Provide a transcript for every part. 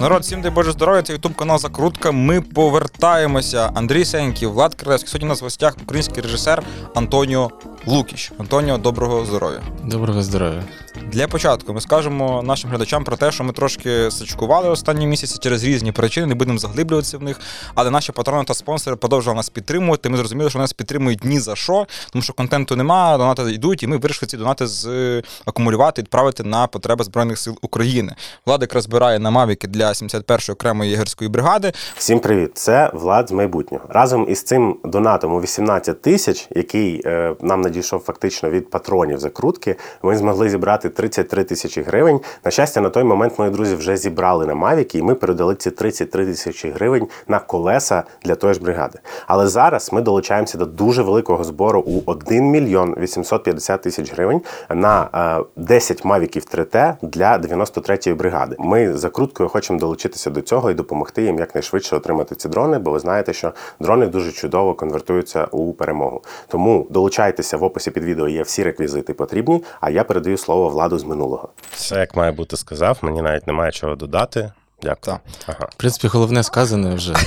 Народ, всім дай Боже здоров'я, це ютуб канал Закрутка. Ми повертаємося. Андрій Сеньків, Влад Крилевський. Сьогодні у нас в гостях український режисер Антоніо Лукіч. Антоніо, доброго здоров'я. Доброго здоров'я. Для початку ми скажемо нашим глядачам про те, що ми трошки сачкували останні місяці через різні причини, не будемо заглиблюватися в них. Але наші патрони та спонсори продовжували нас підтримувати. Ми зрозуміли, що нас підтримують ні за що, тому що контенту немає, донати йдуть, і ми вирішили ці донати з акумулювати, відправити на потреби Збройних сил України. Влада якраз збирає на мавіки для 71-ї окремої єгерської бригади. Всім привіт! Це Влад з майбутнього. Разом із цим донатом у 18 тисяч, який е, нам надійшов фактично від патронів закрутки, ми змогли зібрати 33 тисячі гривень. На щастя, на той момент мої друзі вже зібрали на Мавіки, і ми передали ці 33 тисячі гривень на колеса для тої ж бригади. Але зараз ми долучаємося до дуже великого збору у 1 мільйон 850 тисяч гривень на е, 10 мавіків 3T для 93-ї бригади. Ми закруткою хочемо долучитися до цього і допомогти їм якнайшвидше отримати ці дрони, бо ви знаєте, що дрони дуже чудово конвертуються у перемогу. Тому долучайтеся в описі під відео. Є всі реквізити потрібні. А я передаю слово владу з минулого. Все як має бути сказав, мені навіть немає чого додати. Дякую. Так. Ага. В принципі, головне сказане вже.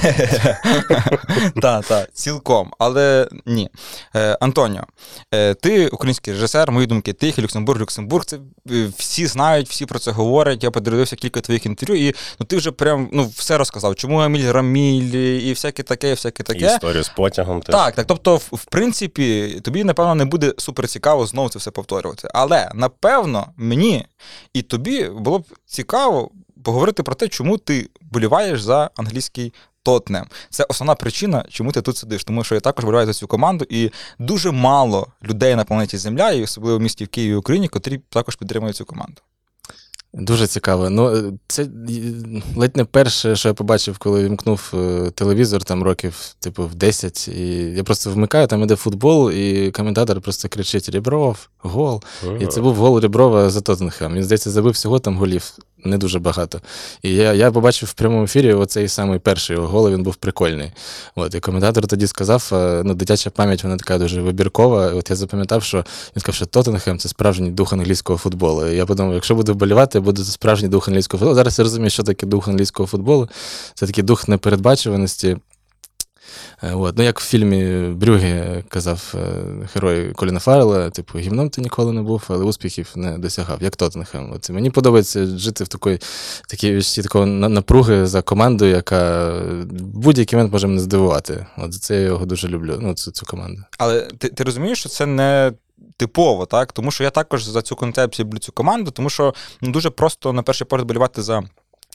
Так, так, цілком. Але ні. Е, Антоніо, е, ти український режисер, мої думки, тихий, Люксембург, Люксембург. Це е, всі знають, всі про це говорять. Я подивився кілька твоїх інтерв'ю, і ну ти вже прям ну, все розказав. Чому Аміль Раміль, і всяке таке, і всяке І таке. історію з потягом теж. Так, так. Тобто, в, в принципі, тобі, напевно, не буде супер цікаво знову це все повторювати. Але напевно, мені і тобі було б цікаво поговорити про те, чому ти боліваєш за англійський Тотнем. Це основна причина, чому ти тут сидиш. Тому що я також боліваю за цю команду, і дуже мало людей на планеті Земля, і особливо в місті в Києві і Україні, котрі також підтримують цю команду. Дуже цікаво. Ну, е, це е, ледь не перше, що я побачив, коли вімкнув е, телевізор там років, типу, в 10. І я просто вмикаю, там іде футбол, і коментатор просто кричить: Рібров, гол. І це був гол Ріброва за Тоттенхем. Він, здається, забив всього там голів. Не дуже багато. І я я побачив в прямому ефірі оцей самий перший його гол, він був прикольний. От, і коментатор тоді сказав: ну, дитяча пам'ять, вона така дуже вибіркова. От я запам'ятав, що він сказав, що Тоттенхем це справжній дух англійського футболу. І я подумав, якщо буду вболівати, буде справжній дух англійського футболу. Зараз я розумію, що таке дух англійського футболу. Це такий дух непередбачуваності. Е, От. Ну, як в фільмі Брюге казав е, герой Коліна Фаррелла, типу, гімном ти ніколи не був, але успіхів не досягав, як Тоттенхем. От. Мені подобається жити в такої, такій відчутті такого напруги за команду, яка будь-який момент може мене здивувати. От це я його дуже люблю, ну, цю, цю команду. Але ти, ти розумієш, що це не. Типово, так? Тому що я також за цю концепцію люблю цю команду, тому що ну, дуже просто на перший погляд болівати за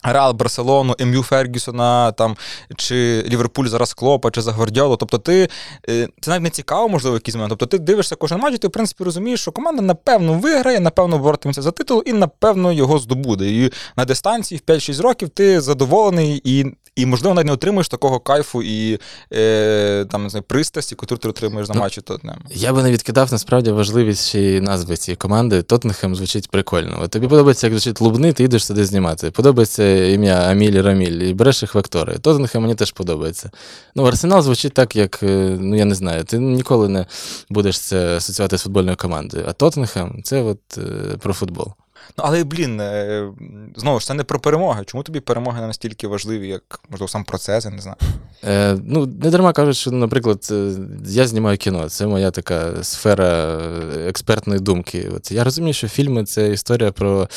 Реал, Барселону, МЮ Фергюсона, там, чи Ліверпуль зараз Клопа, чи за Гвардіолу. Тобто ти е, це навіть не цікаво, можливо, в якийсь момент. Тобто ти дивишся кожен матч, і ти, в принципі, розумієш, що команда напевно виграє, напевно боротиметься за титул і напевно його здобуде. І на дистанції в 5-6 років ти задоволений і, і можливо, навіть не отримуєш такого кайфу і е, там, не знаю, пристрасті, яку ти отримуєш на Ну, матчі Тоттенхем. Я би не відкидав насправді важливість ще й назви цієї команди. Тоттенхем звучить прикольно. От тобі подобається, як звучить Лубни, ти йдеш сюди знімати. Подобається ім'я Аміль Раміль, і береш їх в актори. Тоттенхем мені теж подобається. Ну, Арсенал звучить так, як, е, ну я не знаю, ти ніколи не будеш це асоціювати з футбольною командою. А Тоттенхем це от е, про футбол. Ну, але, блін, е, знову ж це не про перемоги. Чому тобі перемоги не настільки важливі, як можливо сам процес, я не знаю. Е, ну, не дарма кажуть, що, наприклад, е, я знімаю кіно, це моя така сфера е, експертної думки. От я розумію, що фільми це історія про,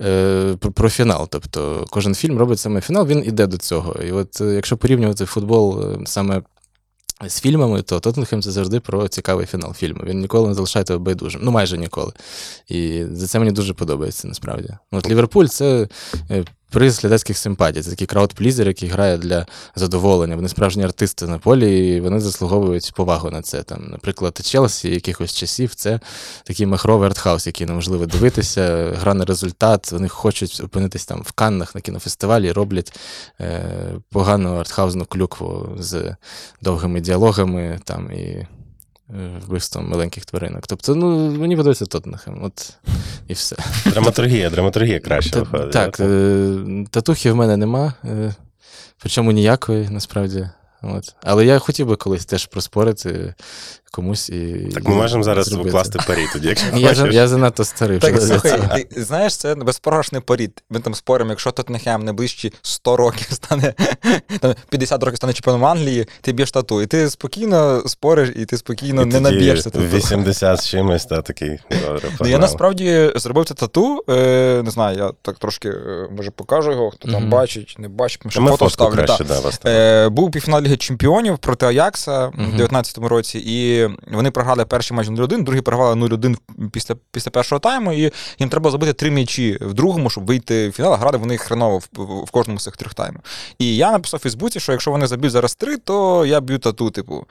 е, про, про фінал. Тобто кожен фільм робить саме фінал, він іде до цього. І от якщо порівнювати футбол саме. З фільмами, то Тоттенхем це завжди про цікавий фінал фільму. Він ніколи не залишає тебе байдужим. Ну, майже ніколи. І за це мені дуже подобається, насправді. Ну, От Ліверпуль це е, приз глядацьких симпатій. Це такий краудплізер, який грає для задоволення. Вони справжні артисти на полі, і вони заслуговують повагу на це. Там, наприклад, Челсі якихось часів це такий махровий артхаус, який неможливо дивитися, гра на результат. Вони хочуть опинитись там в Каннах на кінофестивалі, роблять е, погану артхаузну клюкву з довгими діалогами там і. Е, Вбивством маленьких тваринок. Тобто, ну, мені подобається Тоттенхем, от і все. Драматургія, драматургія краще виходить. Так, е, татухи в мене нема, е, причому ніякої, насправді. От. Але я хотів би колись теж проспорити комусь і. Так ми можемо зараз зробити. укласти парі тоді, якщо Я, хочеш. я занадто старий. Так, слухай, ти знаєш, це безпрограшний порід. Ми там споримо, якщо Тоттенхем найближчі 100 років стане, там, 50 років стане чемпіоном Англії, ти б'єш тату. І ти спокійно спориш, і ти спокійно І не наб'єшся тату. 80 з чимось, та такий. Добре, Ну, я насправді зробив це тату. Е, не знаю, я так трошки е, може покажу його, хто там бачить, не бачить, Ми фото ставлю. Е, був півфінал Ліги Чемпіонів проти Аякса в Мгм. 19-му році, і вони програли перший матч 0-1, другий програли 0-1 після, після першого тайму, і їм треба забити три м'ячі в другому, щоб вийти в фінал. а Грали вони хреново в, в кожному з цих трьох таймів. І я написав у Фейсбуці, що якщо вони заб'ють зараз три, то я б'ю тату, типу.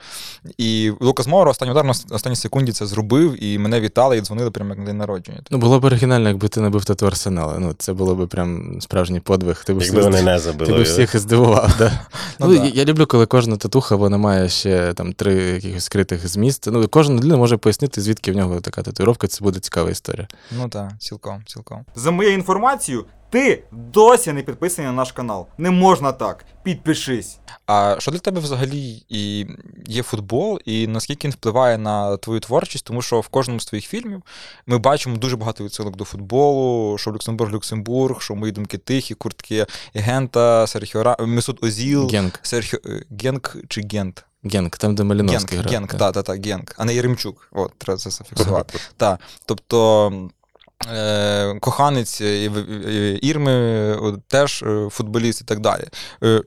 І Лукас Моро останній удар на останній секунді це зробив, і мене вітали і дзвонили прямо як на день народження. Ну, було б оригінально, якби ти набив тату Арсенала. Ну, це було б прям справжній подвиг. Ти б Якби всіх, вони не ти забили. б всіх здивував. Да. Ну, Ну, да. я, я люблю, коли кожна татуха вона має ще там три якихось скритих зміст. Ну, кожна людина може пояснити, звідки в нього така татуїровка, це буде цікава історія. Ну так, цілком, цілком. За моєю інформацією, ти досі не підписаний на наш канал. Не можна так. Підпишись. А що для тебе взагалі і є футбол, і наскільки він впливає на твою творчість? Тому що в кожному з твоїх фільмів ми бачимо дуже багато відсилок до футболу, що Люксембург, Люксембург, що мої думки тихі, куртки Гента, Серхіо Ра... Месут Озіл, Генк. Серхіо е, Генк чи Гент? Генк, там, де Маліновський Генк, грав. Генк, так, так, так, Генк, а не Єремчук. От, треба це зафіксувати. Так. Тобто. Е, коханець Ірми е, теж е, футболіст і так далі.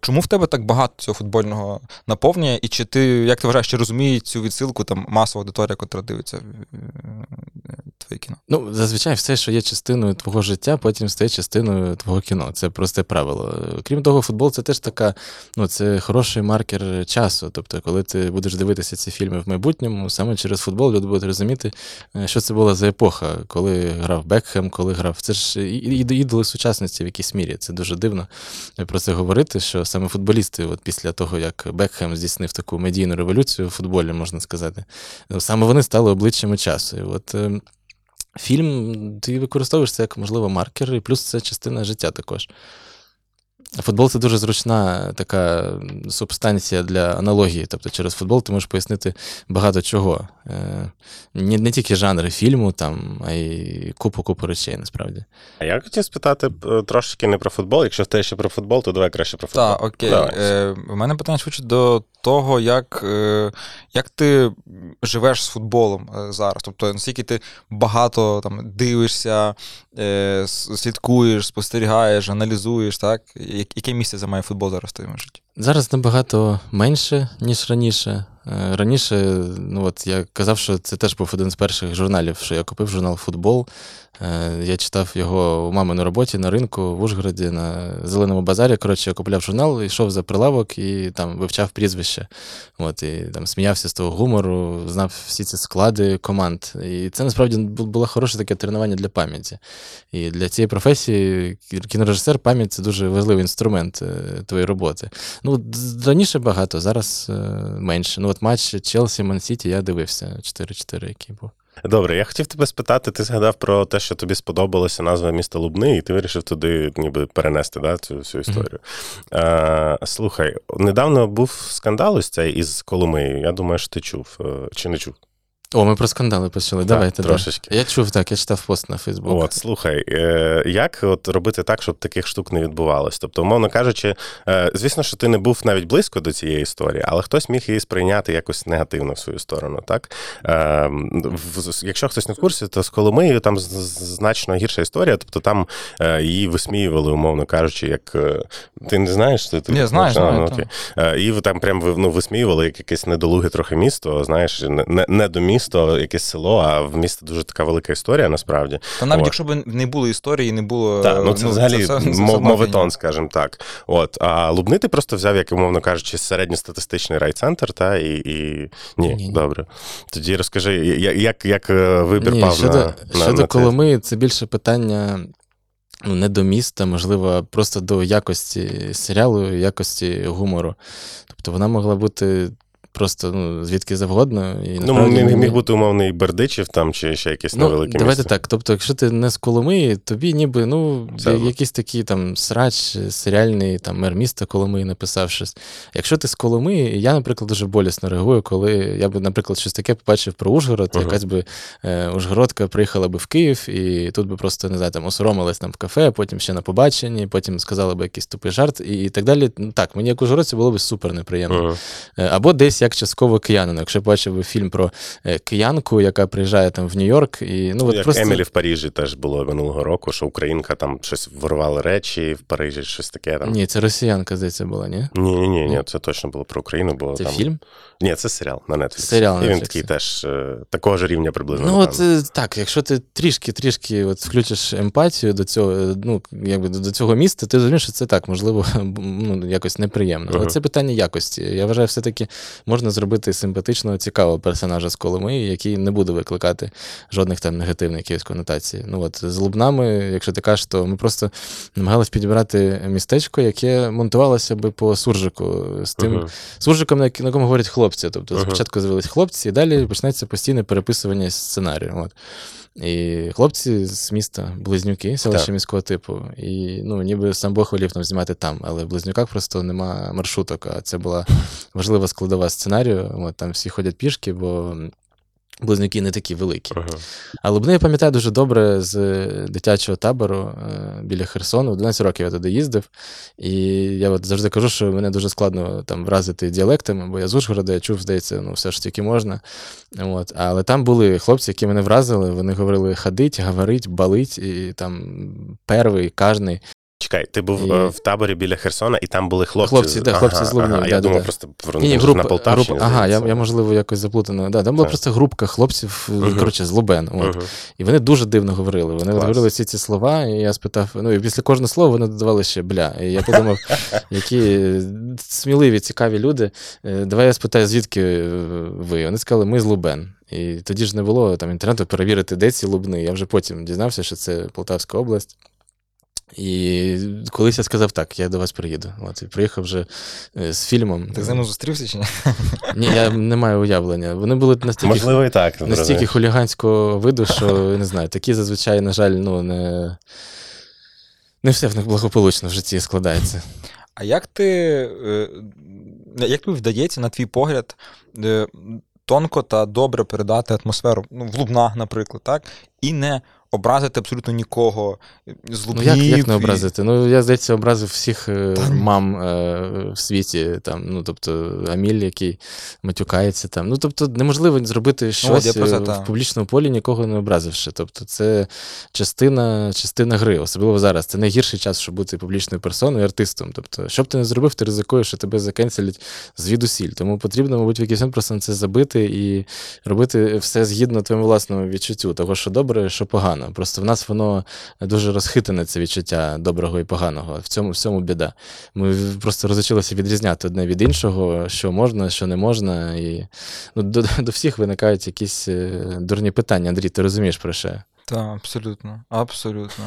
Чому в тебе так багато цього футбольного наповнення? І чи ти, як ти вважаєш, чи розуміє цю відсилку там масова аудиторія, яка дивиться твоє кіно? Ну, зазвичай все, що є частиною твого життя, потім стає частиною твого кіно. Це просте правило. Крім того, футбол це теж така, ну, це хороший маркер часу. Тобто, коли ти будеш дивитися ці фільми в майбутньому, саме через футбол люди будуть розуміти, що це була за епоха, коли грав Бекхем, коли грав. Це ж ідоли сучасності в якійсь мірі. Це дуже дивно про це говорити, що саме футболісти, от після того, як Бекхем здійснив таку медійну революцію в футболі, можна сказати, саме вони стали обличчями часу. І от е, фільм ти використовуєш це як, можливо, маркер, і плюс це частина життя також. Футбол це дуже зручна така субстанція для аналогії. Тобто через футбол ти можеш пояснити багато чого. Е, Не, не тільки жанри фільму, там, а й купу-купу речей, насправді. А я хотів спитати трошечки трошки не про футбол. Якщо в тебе ще про футбол, то давай краще про футбол. Так, окей. Давай. Е, у мене питання швидше до того, як, е, як ти живеш з футболом е, зараз. Тобто, наскільки ти багато там дивишся, е, слідкуєш, спостерігаєш, аналізуєш, так? Яке місце займає футбол зараз в твоєму житті? Зараз набагато менше, ніж раніше. Раніше, ну от я казав, що це теж був один з перших журналів, що я купив журнал Футбол. Е, Я читав його у мами на роботі на ринку в Ужгороді на зеленому базарі. Коротше, я купляв журнал, йшов за прилавок і там вивчав прізвище. От, і там сміявся з того гумору, знав всі ці склади команд. І це насправді було хороше таке тренування для пам'яті. І для цієї професії кінорежисер пам'ять це дуже важливий інструмент е, твоєї роботи. Ну, раніше багато, зараз е, менше. Ну, от матч Челсі Ман-Сіті я дивився 4-4, який був. Добре, я хотів тебе спитати, ти згадав про те, що тобі сподобалася назва міста Лубни, і ти вирішив туди ніби перенести да, цю всю історію. Е, слухай, недавно був скандал ось цей із Коломиєю. Я думаю, що ти чув е, чи не чув. О, ми про скандали почали. Так, Давайте. да. трошечки. Я чув так, я читав пост на Фейсбук. От, слухай, е, як от робити так, щоб таких штук не відбувалось? Тобто, умовно кажучи, е, звісно, що ти не був навіть близько до цієї історії, але хтось міг її сприйняти якось негативно в свою сторону. Так? Е, якщо хтось не в курсі, то з Коломиєю там значно гірша історія. Тобто там її висміювали, умовно кажучи, як ти не знаєш? Ти, знаю, А, ну, окей. Її там прям ну, висміювали як якесь недолуге трохи місто, знаєш, не, не, не до місто, якесь село, а в місто дуже така велика історія насправді. Та навіть От. якщо б не було історії, не було. Так, ну це взагалі це- це- це мов- моветон, скажімо так. От, а Лубни ти просто взяв, як умовно кажучи, середньостатистичний райцентр, та і. і... Ні, Ні-ні. добре. Тоді розкажи, як, як е, вибір Ні, пав щодо, на, на, щодо на це? Коломи, це більше питання ну, не до міста, можливо, просто до якості серіалу, якості гумору. Тобто вона могла бути просто ну, звідки завгодно. І, Ну, насправді міг, міг бути умовний Бердичів там чи ще якесь Ну, невелике давайте місце. так. Тобто, якщо ти не з Коломиї, тобі ніби ну, одно. якийсь такий там срач, серіальний там мер міста Коломиї написав щось. Якщо ти з Коломиї, я, наприклад, дуже болісно реагую, коли я би, наприклад, щось таке побачив про Ужгород, Ага. якась би е, Ужгородка приїхала би в Київ, і тут би просто не знаю, там осоромилась там в кафе, потім ще на побаченні, потім сказала би якийсь тупий жарт і, і так далі. Ну, так, мені як ужгородцю було б супер неприємно. Е, Або десь як частково киянину. Якщо бачив фільм про е, киянку, яка приїжджає там в Нью-Йорк, і ну от Як просто Емілі в Парижі теж було минулого року, що українка там щось ворвала речі в Парижі, щось таке там. ні, це росіянка, здається, була, ні? Ні, ні, ні, ні, це точно було про Україну, бо Це там... фільм? Ні, це серіал на Netflix. Серіал на І він такий теж е, такого ж рівня приблизно. Ну, от е, так, якщо ти трішки, трішки от включиш емпатію до цього, ну якби до, цього міста, ти розумієш, що це так, можливо, ну, якось неприємно. Але Ага. це питання якості. Я вважаю, все-таки можна зробити симпатичного, цікавого персонажа з Коломиї, який не буде викликати жодних там негативних якихось конотацій. Ну от з Лубнами, якщо ти кажеш, то ми просто намагалися підібрати містечко, яке монтувалося би по суржику з тим Мгм. суржиком, на, на якому говорять хлопці. Тобто Ага. спочатку з'явились хлопці, і далі почнеться постійне переписування сценарію. От. І хлопці з міста, близнюки, селище міського типу. І ну, ніби сам Бог волів там знімати там, але в близнюках просто нема маршруток. А це була важлива складова сценарію. От, там всі ходять пішки, бо. Близнюки не такі великі. Ага. А Лубни я пам'ятаю дуже добре з дитячого табору е, біля Херсону. В 12 років я туди їздив. І я от завжди кажу, що мене дуже складно там вразити діалектами, бо я з Ужгорода, я чув, здається, ну все ж тільки можна. От. Але там були хлопці, які мене вразили. Вони говорили ходить, говорить, балить, і там первий, кожний. Чекай, ти був І- е, в таборі біля Херсона, і там були хлопці. Хлопці, да, хлопці з Лубнів, Ага, да, я да, думав, да. просто Ні, ні, на Полтавщині. група, ага, я, я, можливо, якось заплутано. Да, там була Так. просто групка хлопців, Мгм. коротше, з Лубен. От. Мгм. І вони дуже дивно говорили. Вони Клас. говорили всі ці слова, і я спитав: ну і після кожного слова вони додавали ще бля. І я подумав, які сміливі, цікаві люди. Е, Давай я спитаю, звідки е, ви? Вони сказали, ми з Лубен. І тоді ж не було там інтернету перевірити, де ці лубни. Я вже потім дізнався, що це Полтавська область. І колись я сказав, так, я до вас приїду. От, і приїхав вже е, з фільмом. Ти з ними зустрівся чи ні? Ні, я не маю уявлення. Вони були настільки Можливо, і так. настільки хуліганського виду, що я не знаю, такі зазвичай, на жаль, ну не. Не все в них благополучно в житті складається. А як ти. е, Як тобі вдається, на твій погляд, е, тонко та добре передати атмосферу ну, в Лубнах, наприклад, так? І не образити абсолютно нікого з Ну як, як не образити? Ну, я, здається, образив всіх е, Та- мам е, в світі, там, ну, тобто, Аміль, який матюкається там. Ну, тобто, неможливо зробити щось я про це, е, в публічному полі, нікого не образивши. Тобто, це частина, частина гри, особливо зараз. Це найгірший час, щоб бути публічною персоною, артистом. Тобто, що б ти не зробив, ти ризикуєш, що тебе закенселять звідусіль. Тому потрібно, мабуть, в якийсь просто це забити і робити все згідно твоєму власному відчуттю, того, що добре, що погано. Просто в нас воно дуже розхитане, це відчуття доброго і поганого. В цьому всьому біда. Ми просто розучилися відрізняти одне від іншого, що можна, що не можна. І ну, до, до всіх виникають якісь е, дурні питання. Андрій, ти розумієш про що? Так, абсолютно. Абсолютно.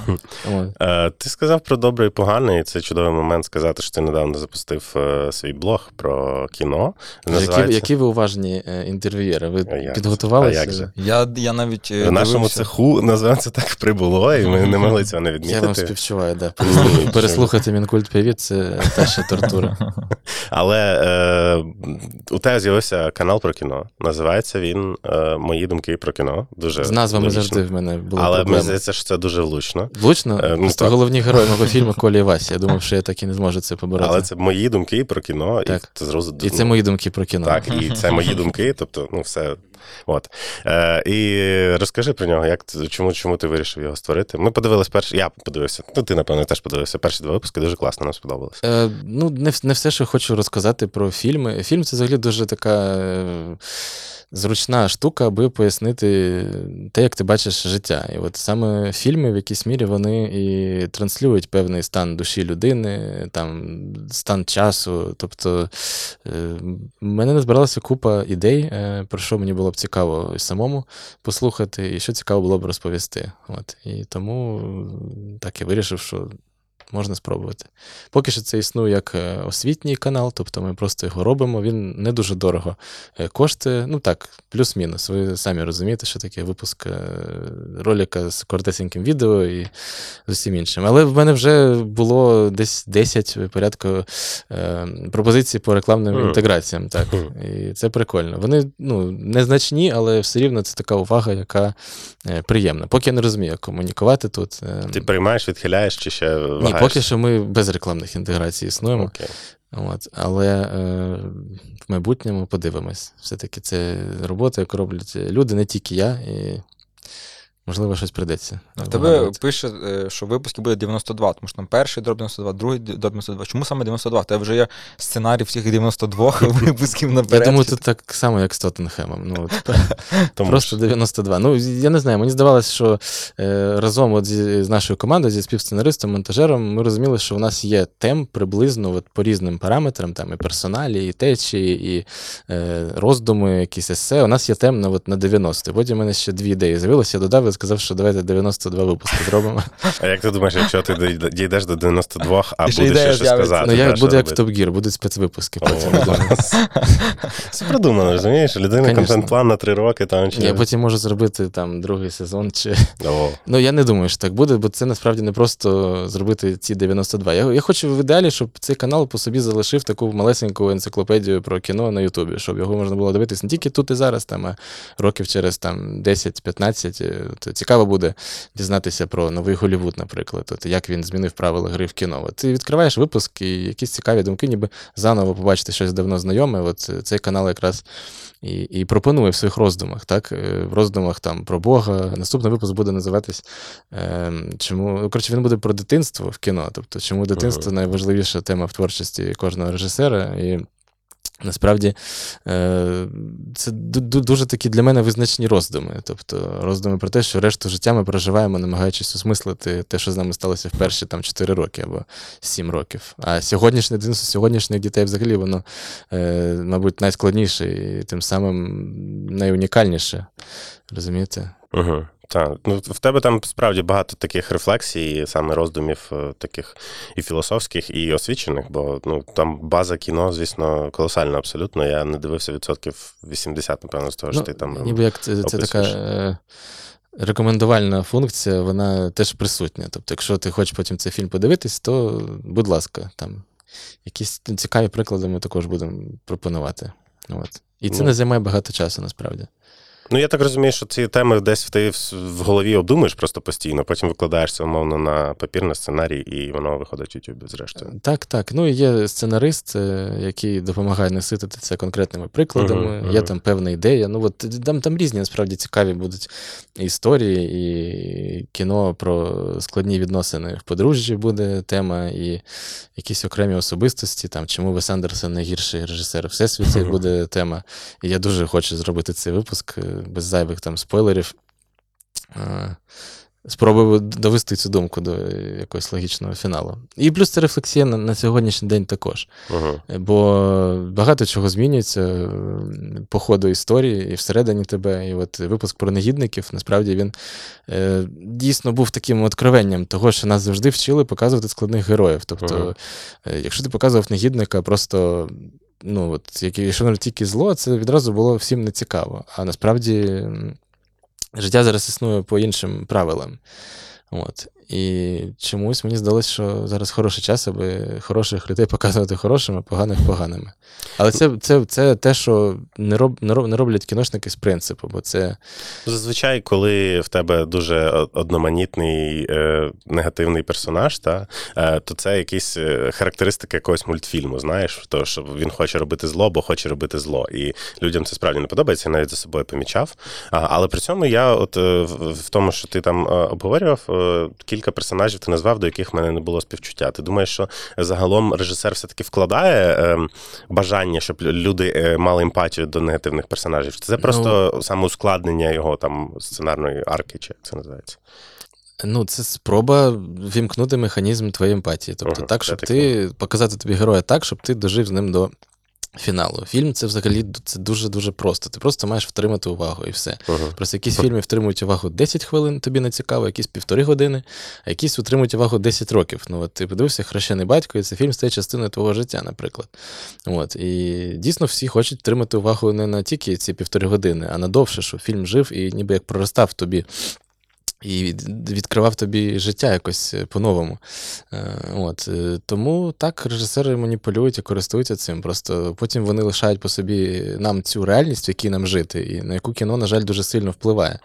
Е, Ти сказав про добре і погане, і це чудовий момент сказати, що ти недавно запустив е, свій блог про кіно. Які, які ви уважні е, інтерв'юєри? Ви А як підготувалися? А як же? Я, я навіть. е, В нашому цеху називаємо це так прибуло, і ми не могли цього не Я вам співчуваю, да. Переслухати, переслухати Мінкульт Привіт це та ще тортура. Але е, у тебе з'явився канал про кіно. Називається він е, Мої думки про кіно. Дуже З назвами завжди в мене були Але мені здається, що це дуже влучно. Влучно? Е, ну, так. головні герої мого фільму Колі і Вася. Я думав, що я так і не зможу це побороти. Але це мої думки про кіно, Так. і це зразу І це мої думки про кіно. Так, і це мої думки, тобто, ну, все. От. Е, і розкажи про нього, як чому, чому ти вирішив його створити? Ми подивились перший, я подивився. Ну, ти, напевно, теж подивився перші два випуски, дуже класно, нам сподобалось. Е, ну, не, не все, що хочу розказати про фільми. Фільм це взагалі дуже така е, зручна штука, аби пояснити те, як ти бачиш життя. І от саме фільми в якійсь мірі вони і транслюють певний стан душі людини, там, стан часу. Тобто е, в мене не збиралася купа ідей, е, про що мені було б цікаво і самому послухати, і що цікаво було б розповісти. От. І тому так я вирішив, що можна спробувати. Поки що це існує як е, освітній канал, тобто ми просто його робимо. Він не дуже дорого е, коштує. Ну так, плюс-мінус. Ви самі розумієте, що таке випуск е, ролика з коротесеньким відео і з усім іншим. Але в мене вже було десь 10 порядку пропозицій по рекламним Мгм. інтеграціям. Так. І це прикольно. Вони ну, незначні, але все рівно це така увага, яка приємна. Поки я не розумію, як комунікувати тут. Ти приймаєш, відхиляєш чи ще ні, поки що ми без рекламних інтеграцій існуємо. Окей. От, але е, в майбутньому подивимось. Все-таки це робота, яку роблять люди, не тільки я, і можливо, щось придеться. А в тебе пише, е, що випусків буде 92, тому що там перший дроб 92, другий дроб 92. Чому саме 92? В тебе вже є сценарій всіх 92 випусків Я думаю, тут так само, як з Тоттенхемом. Ну, Тому Просто 92. Ну, я не знаю, мені здавалося, що е, разом от зі, з нашою командою, зі співсценаристом, монтажером, ми розуміли, що у нас є тем приблизно от, по різним параметрам, там і персоналі, і течії, і е, роздуми, якісь есе. У нас є тем на, от, на 90. Потім у мене ще дві ідеї з'явилися. Я додав сказав, що давайте 92 випуски зробимо. А як ти думаєш, якщо ти дійдеш до 92, а ще будеш ще щось сказати? ну, я буду як в? Топ Гір, будуть спецвипуски. Все продумано, розумієш? Людина контент-план на три роки там чи. Я потім можу зробити там другий сезон чи. О, Ну, я не думаю, що так буде, бо це насправді не просто зробити ці 92. Я, я хочу в ідеалі, щоб цей канал по собі залишив таку малесеньку енциклопедію про кіно на Ютубі, щоб його можна було дивитися не тільки тут і зараз, там, а років через там, 10-15. Е, цікаво буде дізнатися про новий Голівуд, наприклад, от, як він змінив правила гри в кіно. От, ти відкриваєш випуск і якісь цікаві думки, ніби заново побачити щось давно знайоме. От цей канал якраз і, і пропонує в своїх роздумах, так? е, В роздумах там про Бога. Наступний випуск буде називатись е, чому. ну, Коротше, він буде про дитинство в кіно. Тобто, чому дитинство найважливіша тема в творчості кожного режисера. І насправді е, це ду- ду- дуже такі для мене визначні роздуми. Тобто роздуми про те, що решту життя ми проживаємо, намагаючись осмислити те, що з нами сталося в перші там 4 роки або 7 років. А сьогоднішнє дитинство сьогоднішніх дітей взагалі воно, е, мабуть, найскладніше і тим самим найунікальніше. Розумієте? Угу. Так, ну в тебе там справді багато таких рефлексій, саме роздумів, е, таких і філософських, і освічених, бо ну там база кіно, звісно, колосальна абсолютно. Я не дивився відсотків 80, напевно, з того, що ти там. Ну, ніби як це, це така е, рекомендувальна функція, вона теж присутня. Тобто, якщо ти хочеш потім цей фільм подивитись, то будь ласка, там якісь цікаві приклади ми також будемо пропонувати. От. І це Ну. не займає багато часу, насправді. Ну, я так розумію, що ці теми десь ти в, голові обдумуєш просто постійно, потім викладаєш це умовно на папір, на сценарій, і воно виходить в YouTube, зрештою. Так, так. Ну, є сценарист, е, який допомагає наситити це конкретними прикладами. Мгм, Є там певна ідея. Ну, от там, там різні насправді цікаві будуть історії, і кіно про складні відносини в подружжі буде тема, і якісь окремі особистості, там чому Вес Андерсон найгірший режисер Всесвіті Мгм. буде тема. І я дуже хочу зробити цей випуск е, без зайвих там спойлерів. Е, Спробую довести цю думку до якогось логічного фіналу. І плюс це рефлексія на, на сьогоднішній день також. Угу. Бо багато чого змінюється по ходу історії і всередині тебе. І от випуск про негідників, насправді він е, дійсно був таким откровенням того, що нас завжди вчили показувати складних героїв. Тобто, Ага. е, якщо ти показував негідника, просто. Ну, от, якщо тільки зло, це відразу було всім нецікаво. А насправді життя зараз існує по іншим правилам. От. І чомусь мені здалося, що зараз хороший час, аби хороших людей показувати хорошими, поганих поганими. Але це, це, це те, що не, роб, не, роб, не роблять кіношники з принципу, бо це Зазвичай, коли в тебе дуже одноманітний е, негативний персонаж, та, е, то це якісь е, характеристики якогось мультфільму, знаєш, то, що він хоче робити зло, бо хоче робити зло. І людям це справді не подобається, я навіть за собою помічав. А, але при цьому я, от е, в, тому, що ти там е, обговорював, е, кілька персонажів ти назвав, до яких в мене не було співчуття. Ти думаєш, що загалом режисер все-таки вкладає е, бажання, щоб люди е, мали емпатію до негативних персонажів? Чи Це просто саме ускладнення його там сценарної арки, чи як це називається? Ну, це спроба вімкнути механізм твоєї емпатії. Тобто, Ага, так, щоб ти показати тобі героя так, щоб ти дожив з ним до фіналу. Фільм це взагалі це дуже-дуже просто. Ти просто маєш втримати увагу і все. Мгм. Просто якісь фільми втримують увагу 10 хвилин, тобі не цікаво, якісь півтори години, а якісь утримують увагу 10 років. Ну, от ти подивився хрещений батько, і цей фільм стає частиною твого життя, наприклад. От. І дійсно всі хочуть тримати увагу не на тільки ці півтори години, а на довше, щоб фільм жив і ніби як проростав тобі. І відкривав тобі життя якось е, по-новому. Е, От. е, Тому так режисери маніпулюють і користуються цим. Просто потім вони лишають по собі нам цю реальність, в якій нам жити, і на яку кіно, на жаль, дуже сильно впливає.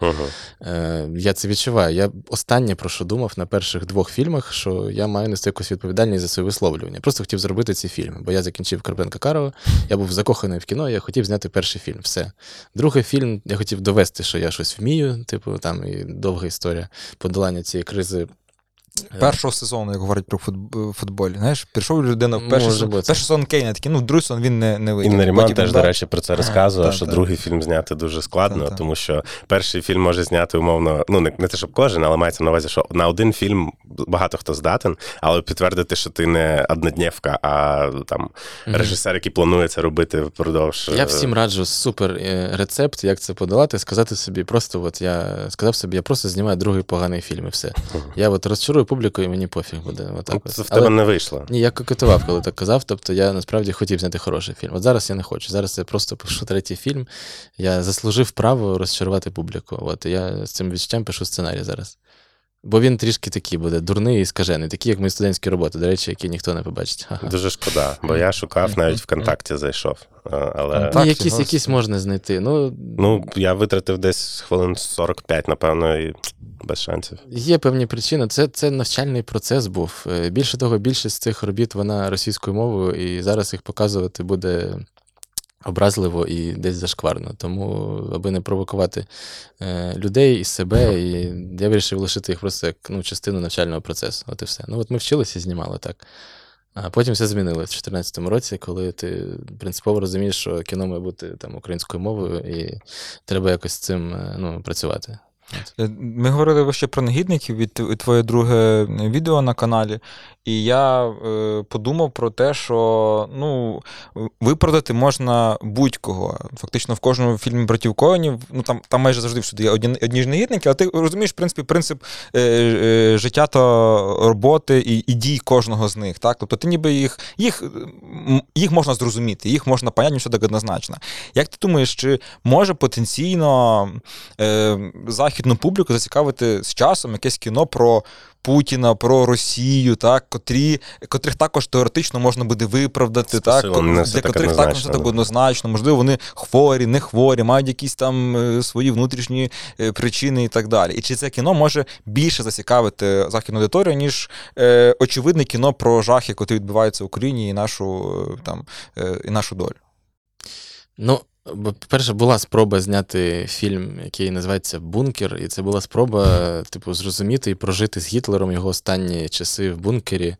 Е, Я це відчуваю. Я останнє про що думав на перших двох фільмах, що я маю нести якусь відповідальність за своє висловлювання. Просто хотів зробити ці фільми, бо я закінчив Карпенка Карова, я був закоханий в кіно, я хотів зняти перший фільм. Все. Другий фільм я хотів довести, що я щось вмію, типу, там і довга історія подолання цієї кризи. Е, Першого сезону, як говорять про футболі. Знаєш, прийшов людина в перший, сезон, бути. перший сезон Кейна, такий, ну, другий сезон він не, не вийде. І Наріман Потім, теж, да, до речі, про це розказував, та, що та. другий фільм зняти дуже складно, Та, та. тому що перший фільм може зняти умовно, ну не, не те, щоб кожен, але мається на увазі, що на один фільм багато хто здатен, але підтвердити, що ти не однодневка, а там режисер, який планує це робити впродовж. Я е, всім раджу супер е, рецепт, як це подолати, сказати собі, просто от я сказав собі, я просто знімаю другий поганий фільм і все. Я от розчарую публіку, і мені пофіг буде. Отак от. Це в Але- тебе не вийшло. Ні, я кокетував, коли так казав. Тобто я насправді хотів зняти хороший фільм. От зараз я не хочу. Зараз я просто пишу третій фільм. Я заслужив право розчарувати публіку. От я з цим відчуттям пишу сценарій зараз. Бо він трішки такий буде дурний і скажений, такий, як мої студентські роботи, до речі, які ніхто не побачить. Ха-ха. Дуже шкода, бо я шукав навіть ВКонтакті зайшов. Але Так, Ну, якісь, якісь можна знайти. Ну, ну я витратив десь хвилин 45, напевно, і без шансів. Є певні причини. Це, це навчальний процес був. Е, Більше того, більшість цих робіт вона російською мовою, і зараз їх показувати буде образливо і десь зашкварно. Тому, аби не провокувати е, людей і себе, і я вирішив лишити їх просто як ну, частину навчального процесу. От і все. Ну, от ми вчилися і знімали так. А потім все змінилося в 2014 році, коли ти принципово розумієш, що кіно має бути там українською мовою, і треба якось з цим е, ну, працювати. Е, Ми говорили ще про негідників від твоє друге відео на каналі, і я е, подумав про те, що ну, виправдати можна будь-кого. Фактично в кожному фільмі братів Коенів, ну там, там майже завжди всюди є одні, одні ж негідники, але ти розумієш, в принципі, принцип е, е, життя та роботи і, і дій кожного з них. Так? Тобто ти ніби їх, їх, їх можна зрозуміти, їх можна поняти, що так однозначно. Як ти думаєш, чи може потенційно е, західну публіку зацікавити з часом якесь кіно про Путіна, про Росію, так, котрі, котрих також теоретично можна буде виправдати, так, для так котрих також все так однозначно. Можливо, вони хворі, не хворі, мають якісь там е, свої внутрішні е, причини і так далі. І чи це кіно може більше зацікавити західну аудиторію, ніж е, очевидне кіно про жахи, котрі відбуваються в Україні і нашу, е, там, е, і нашу долю? Ну, бо, по-перше, була спроба зняти фільм, який називається Бункер, і це була спроба, типу, зрозуміти і прожити з Гітлером його останні часи в бункері.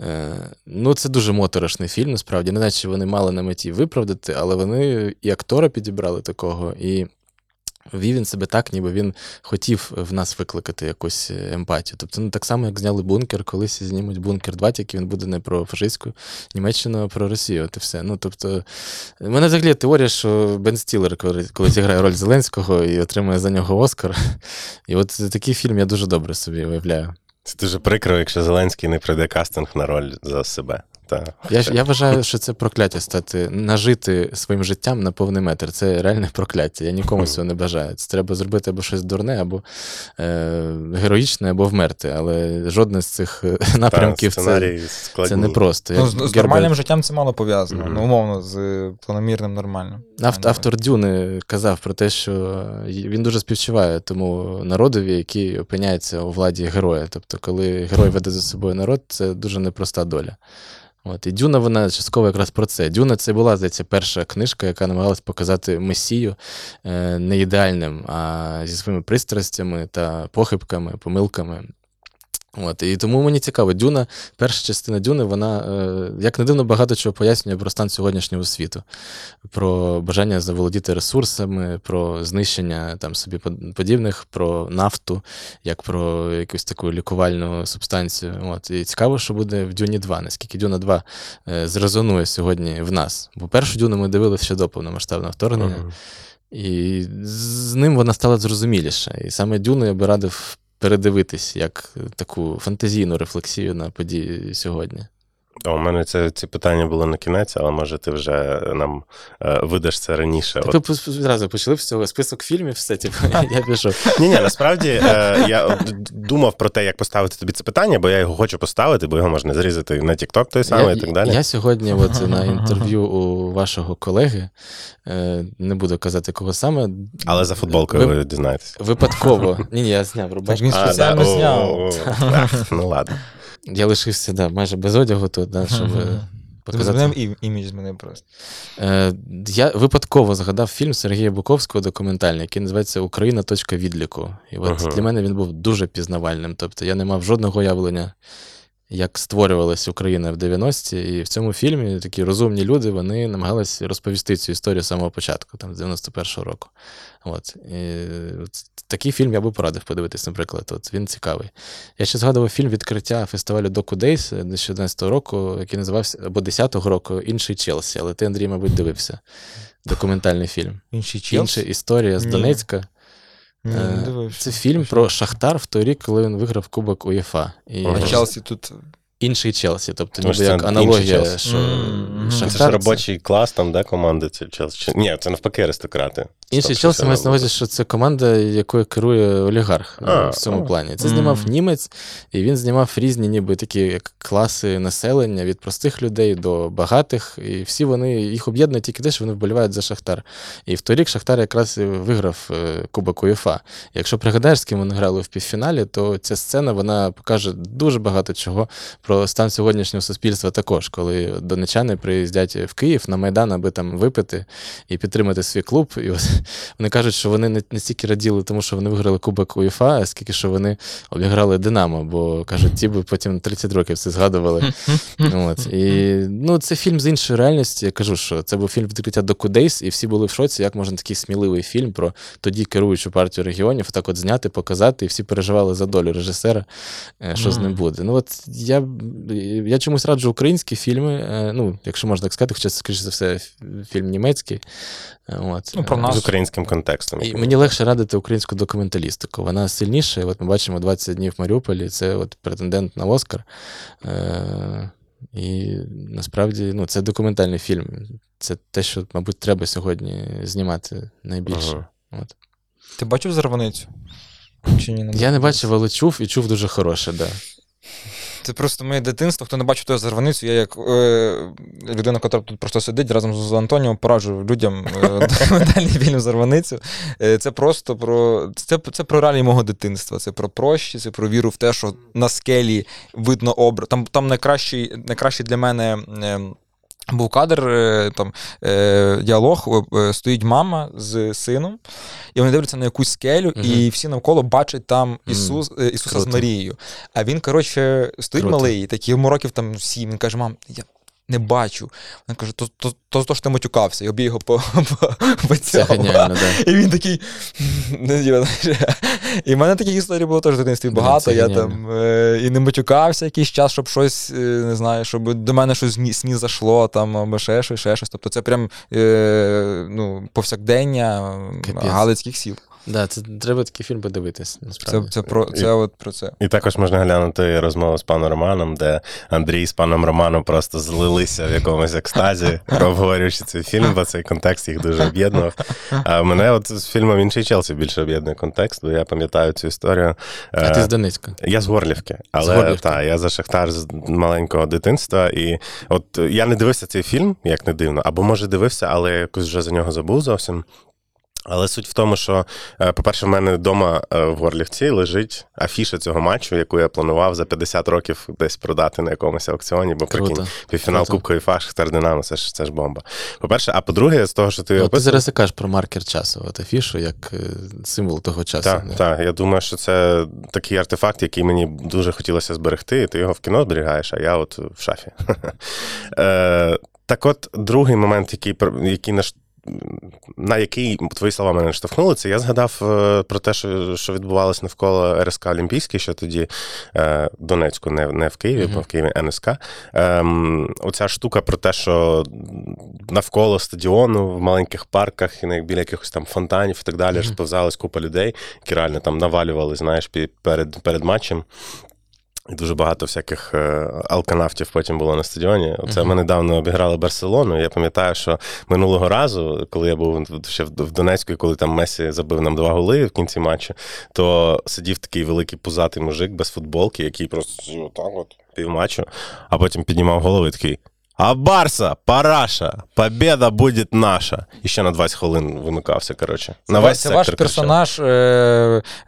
Е, ну, це дуже моторошний фільм, насправді. Не наче вони мали на меті виправдати, але вони і актора підібрали такого, і вів він себе так, ніби він хотів в нас викликати якусь е, емпатію. Тобто, ну так само, як зняли бункер, колись знімуть бункер 2, тільки він буде не про фашистську Німеччину, а про Росію. От і все. Ну, тобто, у мене взагалі теорія, що Бен Стілер, коли, коли зіграє роль Зеленського і отримує за нього Оскар. І от такий фільм я дуже добре собі уявляю. Це дуже прикро, якщо Зеленський не пройде кастинг на роль за себе. Та. Я, я вважаю, що це прокляття стати, нажити своїм життям на повний метр. Це реальне прокляття. Я нікому цього не бажаю. Це треба зробити або щось дурне, або е, героїчне, або вмерти. Але жодне з цих е, напрямків Та, це, складні. це не просто. Ну, з, з нормальним життям це мало пов'язано. Мгм. Ну, умовно, з планомірним нормальним. Авт, автор Дюни казав про те, що він дуже співчуває тому народові, який опиняється у владі героя. Тобто, коли герой веде за собою народ, це дуже непроста доля. От, і Дюна, вона частково якраз про це. Дюна це була, здається, перша книжка, яка намагалась показати Месію е, не ідеальним, а зі своїми пристрастями та похибками, помилками. От, і тому мені цікаво, Дюна, перша частина Дюни, вона, е, як не дивно, багато чого пояснює про стан сьогоднішнього світу, про бажання заволодіти ресурсами, про знищення там собі подібних, про нафту, як про якусь таку лікувальну субстанцію. От. І цікаво, що буде в Дюні 2, наскільки Дюна 2 е, зрезонує сьогодні в нас. Бо першу Дюну ми дивилися ще до повномасштабного вторгнення. Мгм. І з ним вона стала зрозуміліша. І саме Дюну я би радив передивитись як таку фантазійну рефлексію на події сьогодні. О, у мене це, ці питання були на кінець, але може ти вже нам е, видаш це раніше. Так ви пос- почали з цього список фільмів, все, типу, я пішов. Ні, ні, насправді е, я думав про те, як поставити тобі це питання, бо я його хочу поставити, бо його можна зрізати на TikTok той самий і так далі. Я сьогодні, от на інтерв'ю у вашого колеги, е, не буду казати кого саме. Але за футболкою Ви- ви дізнаєтесь. Випадково. Ні, ні, я зняв Так рубашку. він спеціально зняв. Ну ладно. Я лишився да, майже без одягу тут, да, щоб показати. І- імідж змінив просто. Е, я випадково згадав фільм Сергія Буковського документальний, який називається Україна. точка відліку. І от Ага. для мене він був дуже пізнавальним. Тобто я не мав жодного уявлення, як створювалася Україна в 90-ті. І в цьому фільмі такі розумні люди вони намагалися розповісти цю історію з самого початку, там, з 91-го року. От. І, от такий фільм я би порадив подивитись, наприклад. От, він цікавий. Я ще згадував фільм відкриття фестивалю Доку Дейс 2011 року, який називався або 10-го року Інший Челсі, але ти, Андрій, мабуть, дивився. Документальний фільм. Інший Інша історія з Ні. Донецька. Е, не. Це фільм про Шахтар в той рік, коли він виграв Кубок УЄФА. І А Челсі тут інший Челсі, тобто ніби як аналогія, що Челсі. Що Це ж робочий клас там, де команди ці Челсі. Ні, це навпаки аристократи. Інший Челсі мається на увазі, що це команда, якою керує олігарх А, ну, в цьому а. плані. Це знімав Мгм. німець, і він знімав різні, ніби такі як класи населення від простих людей до багатих. І всі вони їх об'єднують тільки те, що вони вболівають за Шахтар. І в той рік Шахтар якраз виграв е, Кубок УЄФА. Якщо пригадаєш, з ким вони грали в півфіналі, то ця сцена вона покаже дуже багато чого про стан сьогоднішнього суспільства також, коли донечани приїздять в Київ на Майдан, аби там випити і підтримати свій клуб. І от вони кажуть, що вони не, не стільки раділи, тому що вони виграли Кубок УЄФА, а скільки що вони обіграли Динамо, бо кажуть, ті би потім 30 років це згадували. От. І, ну, це фільм з іншої реальності. Я кажу, що це був фільм відкриття Доку Дейс, і всі були в шоці, як можна такий сміливий фільм про тоді керуючу партію регіонів, так от зняти, показати, і всі переживали за долю режисера, е, що з ним буде. Ну, от я, я чомусь раджу українські фільми, е, ну, якщо можна так сказати, хоча це, скоріше за все, фільм німецький. От. Ну, про нас. З українським контекстом. і мені легше радити українську документалістику. Вона сильніша. і От ми бачимо 20 днів в Маріуполі. Це от претендент на Оскар. Е- і насправді ну, це документальний фільм. Це те, що, мабуть, треба сьогодні знімати найбільше. Ага. От. Ти бачив зарваницю? Чи ні? Я не бачив, але чув і чув дуже хороше, да. Це просто моє дитинство. Хто не бачив ту зарваницю, я як е, людина, яка тут просто сидить разом з Антоніо, пораджу людям е, вільну Зарваницю. Е, це просто про це, це про реалії мого дитинства. Це про прощі, це про віру в те, що на скелі видно образ. Там, там найкращий, найкращий для мене. Е, був кадр, е, там е, діалог, е, стоїть мама з сином, і вони дивляться на якусь скелю, Мгм. і всі навколо бачать там Ісус, Ісуса Круто. з Марією. А він, коротше, стоїть Круто. малий, такий йому років там сім. Він каже: мам, я не бачу. Вона каже, то, то, то, то ж ти матюкався, і обій його по, по, по Це геніально, да. І він такий. І в мене таких історій було теж в дитинстві багато. я там е, і не матюкався якийсь час, щоб щось, е, не знаю, щоб до мене щось ні- сні зашло, там, або ще щось, ще щось. Тобто це прям е, ну, повсякдення Капець. галицьких сіл. Да, це треба такий фільм подивитись. Насправді. це, про, це от про це. І також можна глянути розмову з паном Романом, де Андрій з паном Романом просто злилися в якомусь екстазі, обговорюючи цей фільм, бо цей контекст їх дуже об'єднував. А мене от з фільмом Інший Челсі більше об'єднує контекст, бо я пам'ятаю цю історію. А ти Е, з Донецька. Я з Горлівки, але З Горлівки. та, я за Шахтар з маленького дитинства. І от я не дивився цей фільм, як не дивно, або може дивився, але якось вже за нього забув зовсім. Але суть в тому, що, е, по-перше, в мене вдома е, в Горлівці лежить афіша цього матчу, яку я планував за 50 років десь продати на якомусь аукціоні, бо Круто. прикинь, півфінал Круто. Кубку УЄФА, Шахтар Динамо, це ж це ж бомба. По-перше, а по-друге, з того, що ти От ти зараз і кажеш про маркер часу, от афішу, як е, символ того часу. Так, так. Я думаю, що це такий артефакт, який мені дуже хотілося зберегти. Ти його в кіно зберігаєш, а я от в шафі. Так от, другий момент, який, який. На який твої слова мене штовхнули, це я згадав е, про те, що, що відбувалось навколо РСК Олімпійський, що тоді е, Донецьку, не, не в Києві, Мгм. бо в Києві НСК. Ем, оця штука про те, що навколо стадіону, в маленьких парках і біля якихось там фонтанів і так далі, ж сповзалась купа людей, які реально там навалювали, знаєш, перед, перед матчем. І дуже багато всяких е, алканавтів потім було на стадіоні. Оце Мгм. ми недавно обіграли Барселону. Я пам'ятаю, що минулого разу, коли я був ще в Донецьку, коли там Месі забив нам два голи в кінці матчу, то сидів такий великий пузатий мужик без футболки, який просто так от півматчу, а потім піднімав голову і такий. А Барса, параша, победа буде наша. І ще на 20 хвилин вимикався, коротше. На весь це ваш кричав. персонаж, е,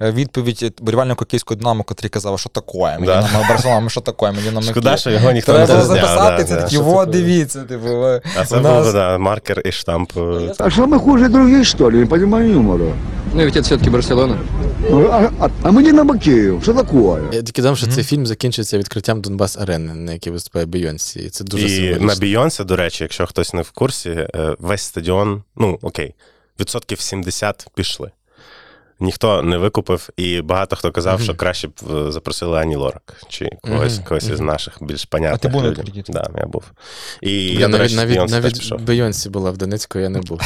е, відповідь болівальнику київського Динамо, котрий казав, що таке, мені Да. на Барселона, що таке, мені на Шкода, що його ніхто Треба не зазняв. записати, да, це да. такі, во, дивіться, типу, А це у був да, маркер і штамп. е, А что мы хуже других, что ли? Не понимаю юмора. Ну ведь это все-таки Барселона. А, а, а мені на Киев. що такое? Я тільки дам, що цей фільм закінчується відкриттям Донбас арени, на якій виступає Бійонсі. І це дуже і символічно. на Бійонсі, до речі, якщо хтось не в курсі, е, весь стадіон, ну окей, відсотків 70 пішли. Ніхто не викупив, і багато хто казав, що краще б е, запросили Ані Лорак чи когось, когось із наших більш понятних. А ти був на тоді? Да, я був. І Я я, до навіть, речі, навіть, Бейонсе теж навіть пішов. Бейонсі була в Донецьку, я не був.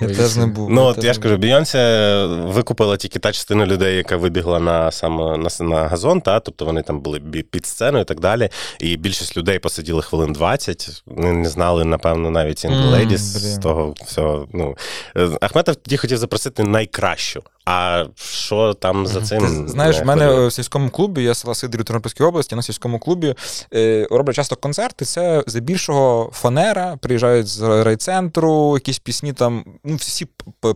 Я теж не був. Ну, от я ж кажу, Бійонсе викупила тільки та частина людей, яка вибігла на саме на, на газон, та тобто вони там були бі- під сценою і так далі. І більшість людей посиділи хвилин 20, Вони не знали, напевно, навіть Single з того всього. Ну Е, Ахметов тоді хотів запросити найкращу. А що там за цим? Ти знаєш, в мене в сільському клубі, я села Сидорів Тернопільській області, на сільському клубі е, роблять часто концерти. Це здебільшого фанера, приїжджають з райцентру, якісь пісні там, ну, всі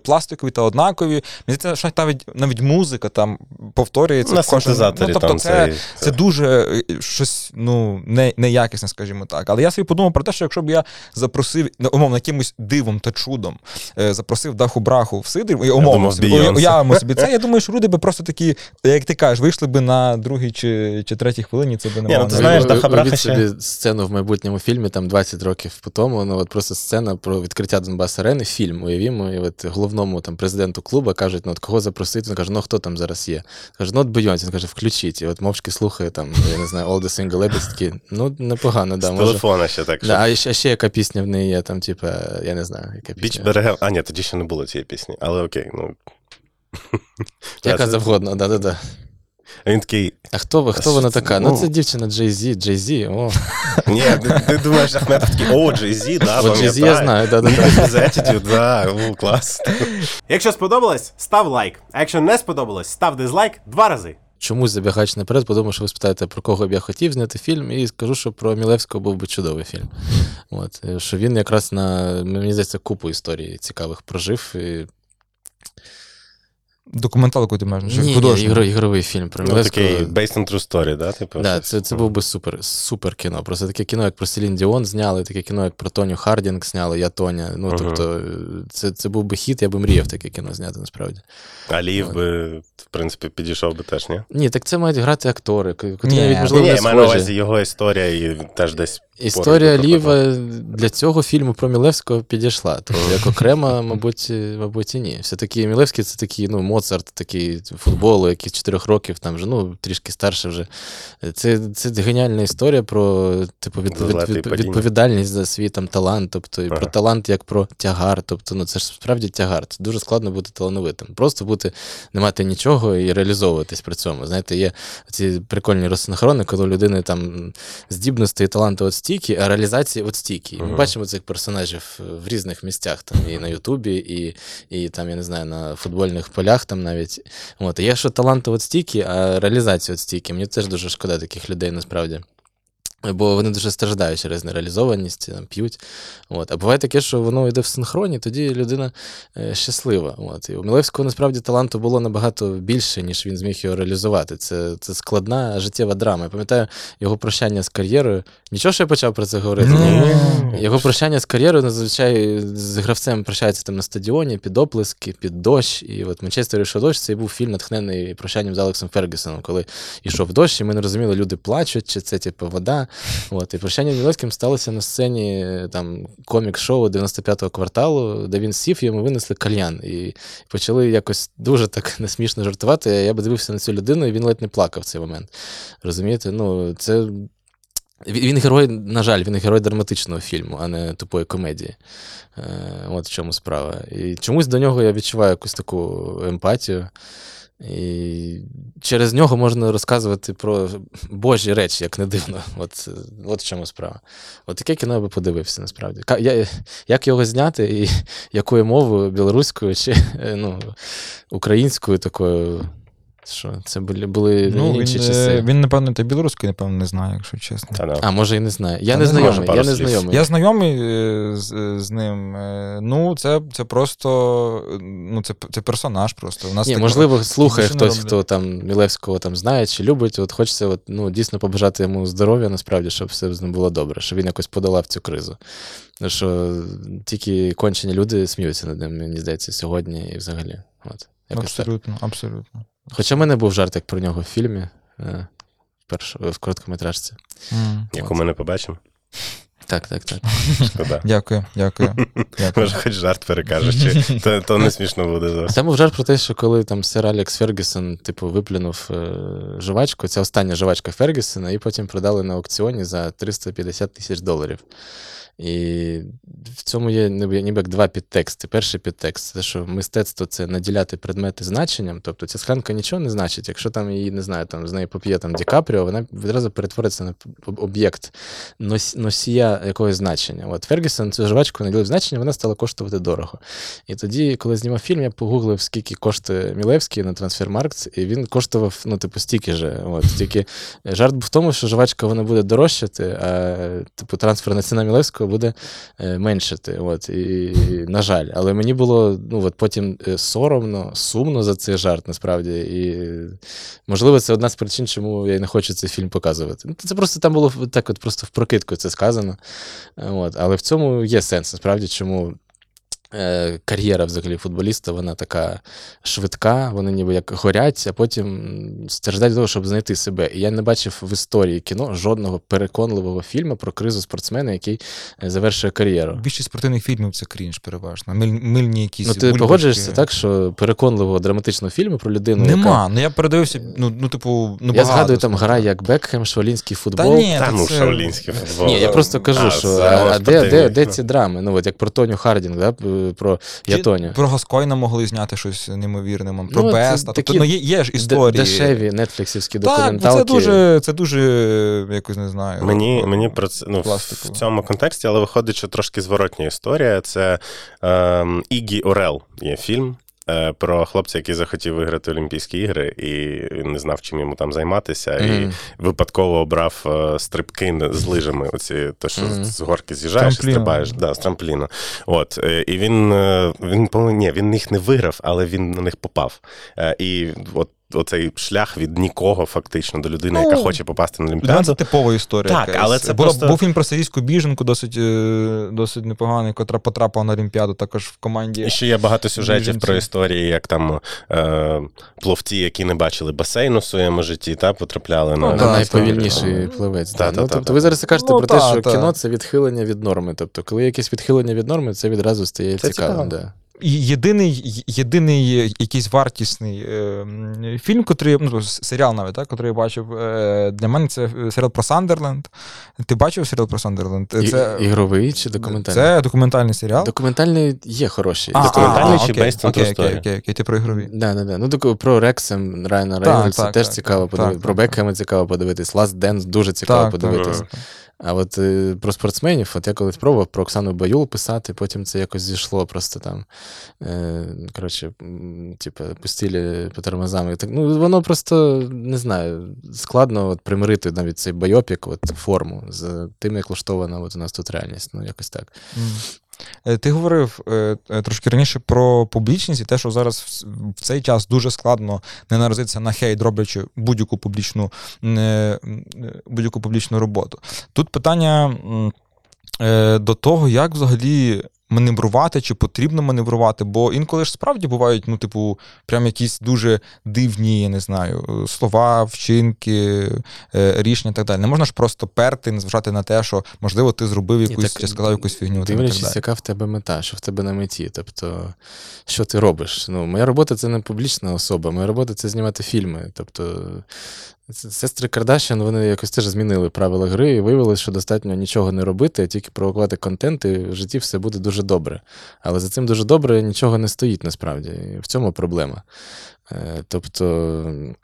пластикові та однакові. Мені здається, що навіть навіть музика там повторюється. на в кожному- ну, тобто там це, цей- це дуже е, щось ну, не, неякісне, скажімо так. Але я собі подумав про те, що якщо б я запросив, ну, умовно, якимось дивом та чудом е, запросив даху браху в Сидорів, і умовно думав, собі, Бейонсе. Уявимо собі це, я думаю, що люди би просто такі, як ти кажеш, вийшли би на другій чи, чи третій хвилині, це би не Ні, мало ну, ти знаєш, Ви- Даха ще- собі сцену в майбутньому фільмі, там 20 років по тому, ну от просто сцена про відкриття Донбас арени, фільм, уявімо, і от головному там президенту клубу кажуть, ну от кого запросити, він каже, ну хто там зараз є? Каже, ну от Бейонсі, він каже, включіть. І от мовчки слухає там, я не знаю, All the Single Ladies, такі, ну непогано, да, з може. телефона ще так. Да, а ще, ще яка пісня в неї є, там, типа, я не знаю, яка Біч пісня. береге. А, ні, тоді ще не було цієї пісні, але окей. Ну. Яка завгодно, да-да-да. А Він такий. А хто, ви- хто вона така? Ну. Ну, це дівчина Z, Jay Z, о. Ні, ти, думаєш, Ахметов такий, о, Jay-Z, да, От Jay Z я знаю, да-да-да. З да, у, клас. Якщо сподобалось, став лайк. А якщо не сподобалось, став дизлайк два рази. Чомусь забігач наперед, подумав, що ви спитаєте, про кого б я хотів зняти фільм, і скажу, що про Мілевського був би чудовий фільм. От, що він якраз на, мені здається, купу історій цікавих прожив. І... Документалку ти маєш, Ні, ні, художню? ігро- ігровий фільм про Ну, Мілевського. такий based on true story, да? Типу, Да, щось? це, це був би супер, супер кіно. Просто таке кіно, як про Селін Діон зняли, таке кіно, як про Тоню Хардінг зняли, я Тоня. Ну, Мгм. тобто, е, це, це був би хіт, я би мріяв таке кіно зняти, насправді. Аліїв би, в принципі, підійшов би теж, ні? Ні, так це мають грати актори, котрі Ні. навіть, Ні, можливо, ні, не я маю на схожі. увазі його історія і теж десь. Історія поруч Ліва для цього фільму про Мілевського підійшла. То як окремо, мабуть, мабуть, і ні. Все-таки Мілевський це такий, ну, Моцарт, такий футболу, який з 4 років, там вже, ну, трішки старше вже. Це, це геніальна історія про типу, і відп- падіння. відповідальність за свій там талант, тобто і про талант як про тягар. Тобто, ну це ж справді тягар. Це дуже складно бути талановитим. Просто бути, не мати нічого і реалізовуватись при цьому. Знаєте, є ці прикольні розсинхрони, коли у людини там здібності і таланти от стільки, а реалізації от стільки. І Ми бачимо цих персонажів в різних місцях, там і на Ютубі, і, і там, я не знаю, на футбольних полях там навіть. От. Є що таланти от стільки, а реалізації от стільки. Мені теж дуже шкода таких людей насправді. Бо вони дуже страждають через нереалізованість, там, п'ють. От. А буває таке, що воно йде в синхроні, тоді людина е, щаслива. От. І у Мілевського насправді таланту було набагато більше, ніж він зміг його реалізувати. Це, це складна життєва драма. Я пам'ятаю його прощання з кар'єрою. Нічого, що я почав про це говорити. Ні. Його прощання з кар'єрою зазвичай з гравцем прощається там на стадіоні, під оплески, під дощ. І от Манчестер ішов дощ, це і був фільм, натхнений прощанням з Алексом Фергюсоном, коли йшов дощ, і ми не розуміли, люди плачуть, чи це типу вода. От, і прощання з Мілевським сталося на сцені там комік-шоу 95-го кварталу, де він сів, йому винесли кальян. І почали якось дуже так несмішно жартувати. Я подивився на цю людину, і він ледь не плакав в цей момент. Розумієте? Ну, це. Він герой, на жаль, він герой драматичного фільму, а не тупої комедії. Е, от в чому справа. І чомусь до нього я відчуваю якусь таку емпатію. І через нього можна розказувати про божі речі, як не дивно. От, от в чому справа. От таке кіно я би подивився, насправді. Я, як його зняти і якою мовою, білоруською чи е, ну, українською такою. Що це були, були Ну, інші він, часи. е, він, напевно, та білоруською, напевно, не знає, якщо чесно. Та. А, може, і не знаю. Я Та не не знайомий. Я не знайомий. Я знайомий е, з, з ним. е, Ну, це, це просто е, ну, це, це персонаж просто. У нас Ні, так- можливо, слухає хтось, хто там Мілевського там знає чи любить. От хочеться от, ну, дійсно побажати йому здоров'я, насправді, щоб все з ним було добре, щоб він якось подолав цю кризу. Що тільки кончені люди сміються над ним, мені здається, сьогодні і взагалі. От, якось так. Абсолютно, абсолютно. Хоча в мене був жарт як про нього в фільмі, е, в, перш, в короткометражці. М. Яку ми не побачимо. Так, так, так. Шкода. Дякую, дякую. дякую. Може, хоч жарт перекажеш, чи то, то не смішно буде зовсім. Там був жарт про те, що коли там сер Алекс Фергюсон, типу, виплюнув е, жвачку, це остання жвачка Фергюсона, і потім продали на аукціоні за 350 тисяч доларів. І в цьому є ніби, як два підтексти. Перший підтекст це що мистецтво це наділяти предмети значенням. Тобто ця склянка нічого не значить. Якщо там її не знаю, там з неї поп'є там Ді Капріо, вона відразу перетвориться на об'єкт нос- носія якогось значення. От Фергюсон цю жвачку наділив значення, вона стала коштувати дорого. І тоді, коли знімав фільм, я погуглив, скільки коштує Мілевський на трансфермаркт, і він коштував, ну, типу, стільки же. От, тільки жарт був в тому, що жвачка вона буде дорожчати, а типу, трансферна ціна Мілевського буде меншити. От, і, на жаль, але мені було ну, от потім е, соромно, сумно за цей жарт, насправді. І можливо, це одна з причин, чому я не хочу цей фільм показувати. Ну, Це просто там було так, от просто в прокидку це сказано. Е, От, але в цьому є сенс, насправді, чому. Е, Кар'єра взагалі футболіста, вона така швидка, вони ніби як горять, а потім страждають до того, щоб знайти себе. І я не бачив в історії кіно жодного переконливого фільму про кризу спортсмена, який е, завершує кар'єру. Більшість спортивних фільмів це крінж, переважно. Миль, мильні якісь. Ну, ти бульбашки. погоджуєшся так, що переконливого драматичного фільму про людину. Яка... Ну я передивився, ну, ну типу, ну я згадую там гра як Бекхем, шаолінський Та футбол. ні, Та та ну, це- шаолінський футбол. Ні, я просто кажу, А, що це а, а де, де, де ну. ці драми? Ну, от як про Тоню Хардінг, да? Про Я Тоня. Про Гаскойна могли зняти щось неймовірне, мам, про Ну, Беста. Тобто, ну, є, є ж Д- історії. Дешеві нетфліксівські Так, ну, це дуже, це дуже, якось не знаю. Мені, мені про це ну, в Пластиково. цьому контексті, але виходить, що трошки зворотня історія. Це ем, Едді Орел є фільм. Е, Про хлопця, який захотів виграти Олімпійські ігри, і він не знав, чим йому там займатися, і випадково обрав е, стрибки з лижами. Оці то, що Мгм. з горки з'їжджаєш і стрибаєш. Да, з трампліну. От е, і він він ні, він їх не виграв, але він на них попав. І от оцей шлях від нікого, фактично, до людини, Ну, яка хоче попасти на Олімпіаду. це типова історія. Так, якась. але це Була- просто- Був фільм про сирійську біженку, досить, е, досить непоганий, котра потрапила на Олімпіаду також в команді. І ще є багато сюжетів Біженці. про історії, як там е, пловці, які не бачили басейну в своєму житті, та потрапляли на Ну, На да, найповільніший пливець. Та, та, ну, тобто та. ви зараз кажете Ну, про та, те, що та. кіно це відхилення від норми. Тобто, коли якесь відхилення від норми, це відразу стає Це цікавим. цікаво. Да. Єдиний, єдиний якийсь вартісний е, фільм, котрий, ну, серіал навіть, так, котрий я бачив, е, для мене це серіал про Сандерленд. Ти бачив серіал про Сандерленд? І- Ігровий чи документальний? це документальний серіал. Документальний є хороші. А, документальний а, чи окей, based окей, окей, окей, окей, ти про ігрові. Да, да, да. Ну, про Рексем Райана Рейнольдса теж так, цікаво так, подивитися. Про Бекхема цікаво подивитись. Last Dance дуже цікаво Так, подивитись. А от е, про спортсменів, от я колись пробував про Оксану Баюл писати, потім це якось зійшло просто там. Е, коротше, типу, пустілі по тормозам. Так, ну, воно просто не знаю, складно от, примирити навіть цей байопік, от, форму з тим, як влаштована от, у нас тут реальність. Ну, якось так. Е, Ти говорив е, е, трошки раніше про публічність і те, що зараз в- цей час дуже складно не наразитися на хейт, роблячи будь-яку публічну, е, е, будь-яку публічну роботу. Тут питання е, до того, як взагалі маневрувати, чи потрібно маневрувати, бо інколи ж справді бувають, ну, типу, прям якісь дуже дивні, я не знаю, слова, вчинки, е, рішення і так далі. Не можна ж просто перти, незважати на те, що, можливо, ти зробив якусь так, чи сказав якусь фігню. Дивлячись, яка в тебе мета, що в тебе на меті. Тобто, що ти робиш? Ну, моя робота це не публічна особа, моя робота це знімати фільми. Тобто, сестри Кардашян, вони якось теж змінили правила гри і виявилось, що достатньо нічого не робити, а тільки провокувати контент, і в житті все буде дуже добре. Але за цим дуже добре нічого не стоїть насправді. І в цьому проблема. Е, Тобто.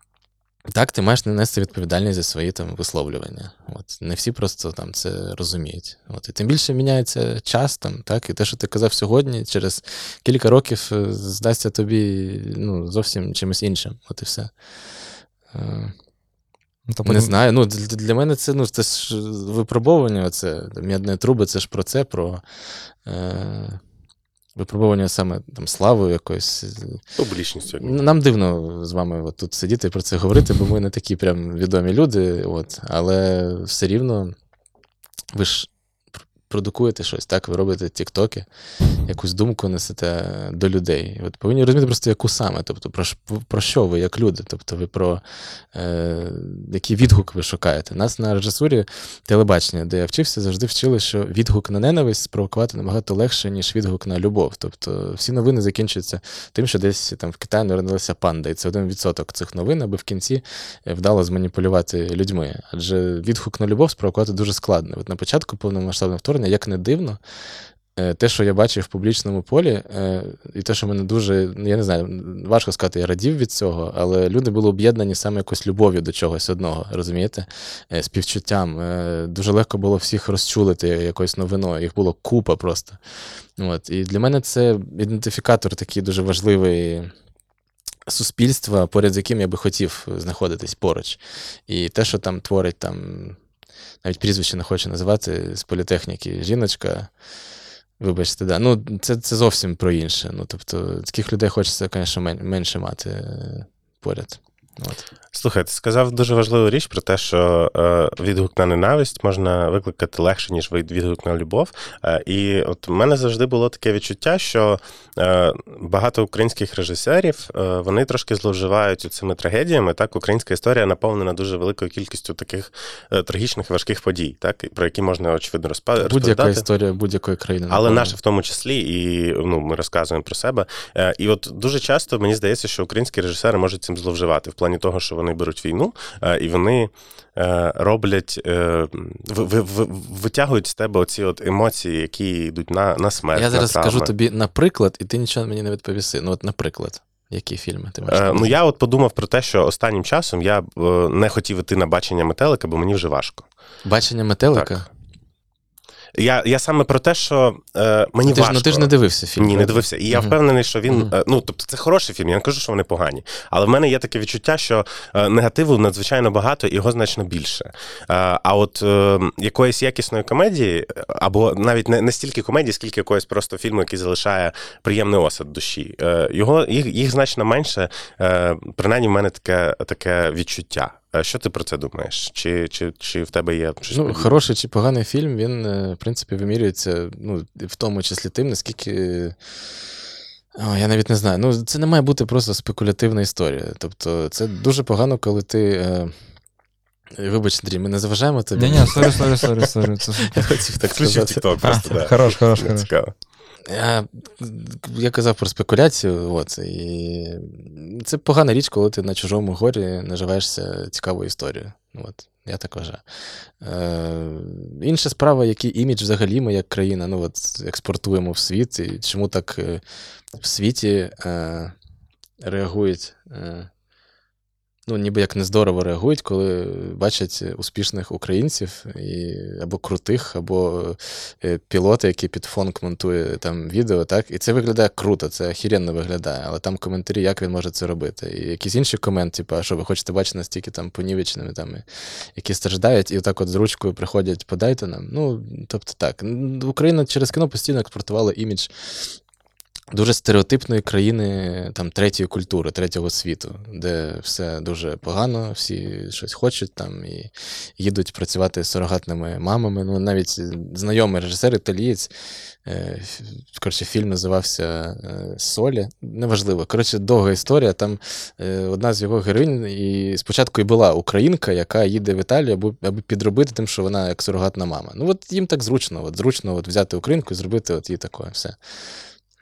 Так, ти маєш не нести відповідальність за свої там висловлювання. От не всі просто там це розуміють. От і тим більше міняється час там, так, і те, що ти казав сьогодні, через кілька років е, здасться тобі ну, зовсім чимось іншим. От і все. Ну, Не потім- знаю. Ну, для, для мене це, ну, це ж випробовування, це м'ядне труби, це ж про це, про е, випробовування саме там славою якоюсь. Публічністю. Нам дивно з вами от тут сидіти і про це говорити, бо ми не такі прям відомі люди, от, але все рівно ви ж продукуєте щось, так? Ви робите тіктоки, якусь думку несете до людей. От повинні розуміти просто, яку саме, тобто про, про що ви як люди, тобто ви про е, який відгук ви шукаєте. Нас на режисурі телебачення, де я вчився, завжди вчили, що відгук на ненависть спровокувати набагато легше, ніж відгук на любов. Тобто всі новини закінчуються тим, що десь там в Китаї народилася панда, і це один відсоток цих новин, аби в кінці е, вдало зманіпулювати людьми. Адже відгук на любов спровокувати дуже складно. От на початку повномасштабного вторгнення, як не дивно, е, те, що я бачив в публічному полі, е, і те, що мене дуже, ну, я не знаю, важко сказати, я радів від цього, але люди були об'єднані саме якось любов'ю до чогось одного, розумієте? Е, Співчуттям. Дуже легко було всіх розчулити якоюсь новиною. Їх було купа просто. От. І для мене це ідентифікатор такий дуже важливий. Суспільства, поряд з яким я би хотів знаходитись поруч. І те, що там творить там, навіть прізвище не хочу називати з політехніки, жіночка. Вибачте, да. Ну, це, це зовсім про інше. Ну, тобто, таких людей хочеться, звісно, менше мати е, поряд. От. Слухай, ти сказав дуже важливу річ про те, що е, відгук на ненависть можна викликати легше, ніж відгук на любов. Е, і от у мене завжди було таке відчуття, що е, багато українських режисерів е, вони трошки зловживають цими трагедіями. Так, українська історія наповнена дуже великою кількістю таких е, трагічних важких подій, так, про які можна очевидно розпа- Будь-яка історія будь-якої країни. Але напевно. наша в тому числі, і ну, ми розказуємо про себе. Е, І от дуже часто мені здається, що українські режисери можуть цим зловживати в плані того, що вони беруть війну е, і вони е, роблять, е, ви- ви- ви- витягують з тебе оці от емоції, які йдуть на, на смерть. Я зараз на скажу тобі наприклад, і ти нічого мені не відповіси. Ну, от, наприклад, які фільми ти маєш? Е, Ну я от подумав про те, що останнім часом я е, не хотів іти на бачення метелика, бо мені вже важко. Бачення метелика? Так. Я, я саме про те, що е, мені ти, ж, ну, ти ж не дивився фільм. Ні, не дивився. І я впевнений, що він. Е, Ну, тобто, це хороший фільм, я не кажу, що вони погані. Але в мене є таке відчуття, що е, негативу надзвичайно багато і його значно більше. Е, А от е, якоїсь якісної комедії, або навіть не, не стільки комедії, скільки якогось просто фільму, який залишає приємний осад душі. е, Його, їх, їх значно менше, е, принаймні в мене таке, таке відчуття. Е, Що ти про це думаєш? Чи, чи, чи в тебе є щось? Ну, подібне? хороший чи поганий фільм, він, е, в принципі, вимірюється, ну, в тому числі тим, наскільки. О, я навіть не знаю. Ну, це не має бути просто спекулятивна історія. Тобто, це дуже погано, коли ти. Е... Вибач, Андрій, ми не заважаємо тобі. Ні, ні, сорі, сорі, сорі, сорі. Я хотів так сказати. А, хорош, хорош, хорош. Я, казав про спекуляцію, от, і це погана річ, коли ти на чужому горі наживаєшся цікавою історією. От, я так вважаю. Е, інша справа, який імідж взагалі ми як країна ну, от, експортуємо в світ, і чому так е, в світі е, реагують. Ну, ніби як нездорово реагують, коли бачать успішних українців і, або крутих, або е, пілота, який під фон монтує там відео, так? І це виглядає круто, це охеренно виглядає, але там коментарі, як він може це робити. І якийсь інший комент, типу, а що ви хочете бачити настільки там понівеченими, там, які страждають, і отак от з ручкою приходять, подайте нам. Ну, тобто так. Україна через кіно постійно експортувала імідж дуже стереотипної країни там третьої культури, третього світу, де все дуже погано, всі щось хочуть там і їдуть працювати з сурогатними мамами. Ну, навіть знайомий режисер італієць. е, Коротше, фільм називався е, Солі. Неважливо. Коротше, довга історія. Там е, одна з його героїнь, і спочатку і була українка, яка їде в Італію, аби, аби підробити тим, що вона як сурогатна мама. Ну, от їм так зручно, от зручно от взяти українку і зробити от їй таке все.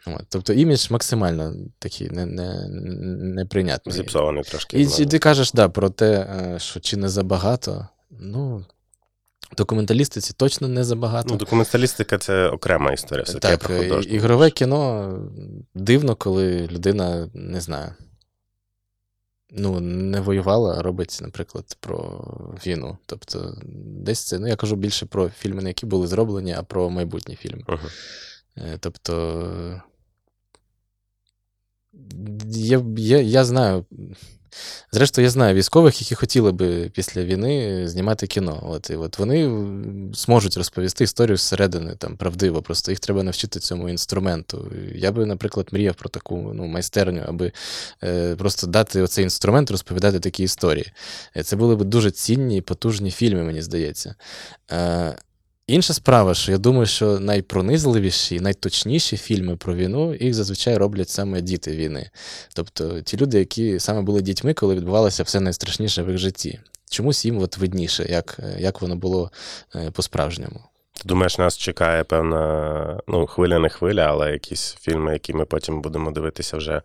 От, тобто імідж максимально такий не, не, неприйнятний. Зіпсований трошки. І, і ти кажеш, да, про те, е, що чи не забагато. Ну, документалістиці точно не забагато. Ну, документалістика це окрема історія, все так, про ігрове кіно дивно, коли людина не знаю. Ну, не воювала, а робить, наприклад, про війну. Тобто, десь це, ну я кажу більше про фільми, не які були зроблені, а про майбутні фільми. Мгм. Е, Тобто. Я, я, я знаю. Зрештою, я знаю військових, які хотіли би після війни знімати кіно. От, і от вони зможуть розповісти історію зсередини там, правдиво. Просто їх треба навчити цьому інструменту. Я би, наприклад, мріяв про таку ну, майстерню, аби е, просто дати оцей інструмент розповідати такі історії. Е, Це були б дуже цінні і потужні фільми, мені здається. Е, Інша справа, що я думаю, що найпронизливіші, найточніші фільми про війну їх зазвичай роблять саме діти війни. Тобто ті люди, які саме були дітьми, коли відбувалося все найстрашніше в їх житті. Чомусь їм от видніше, як, як воно було е, по-справжньому. Ти думаєш, нас чекає певна ну, хвиля не хвиля, але якісь фільми, які ми потім будемо дивитися вже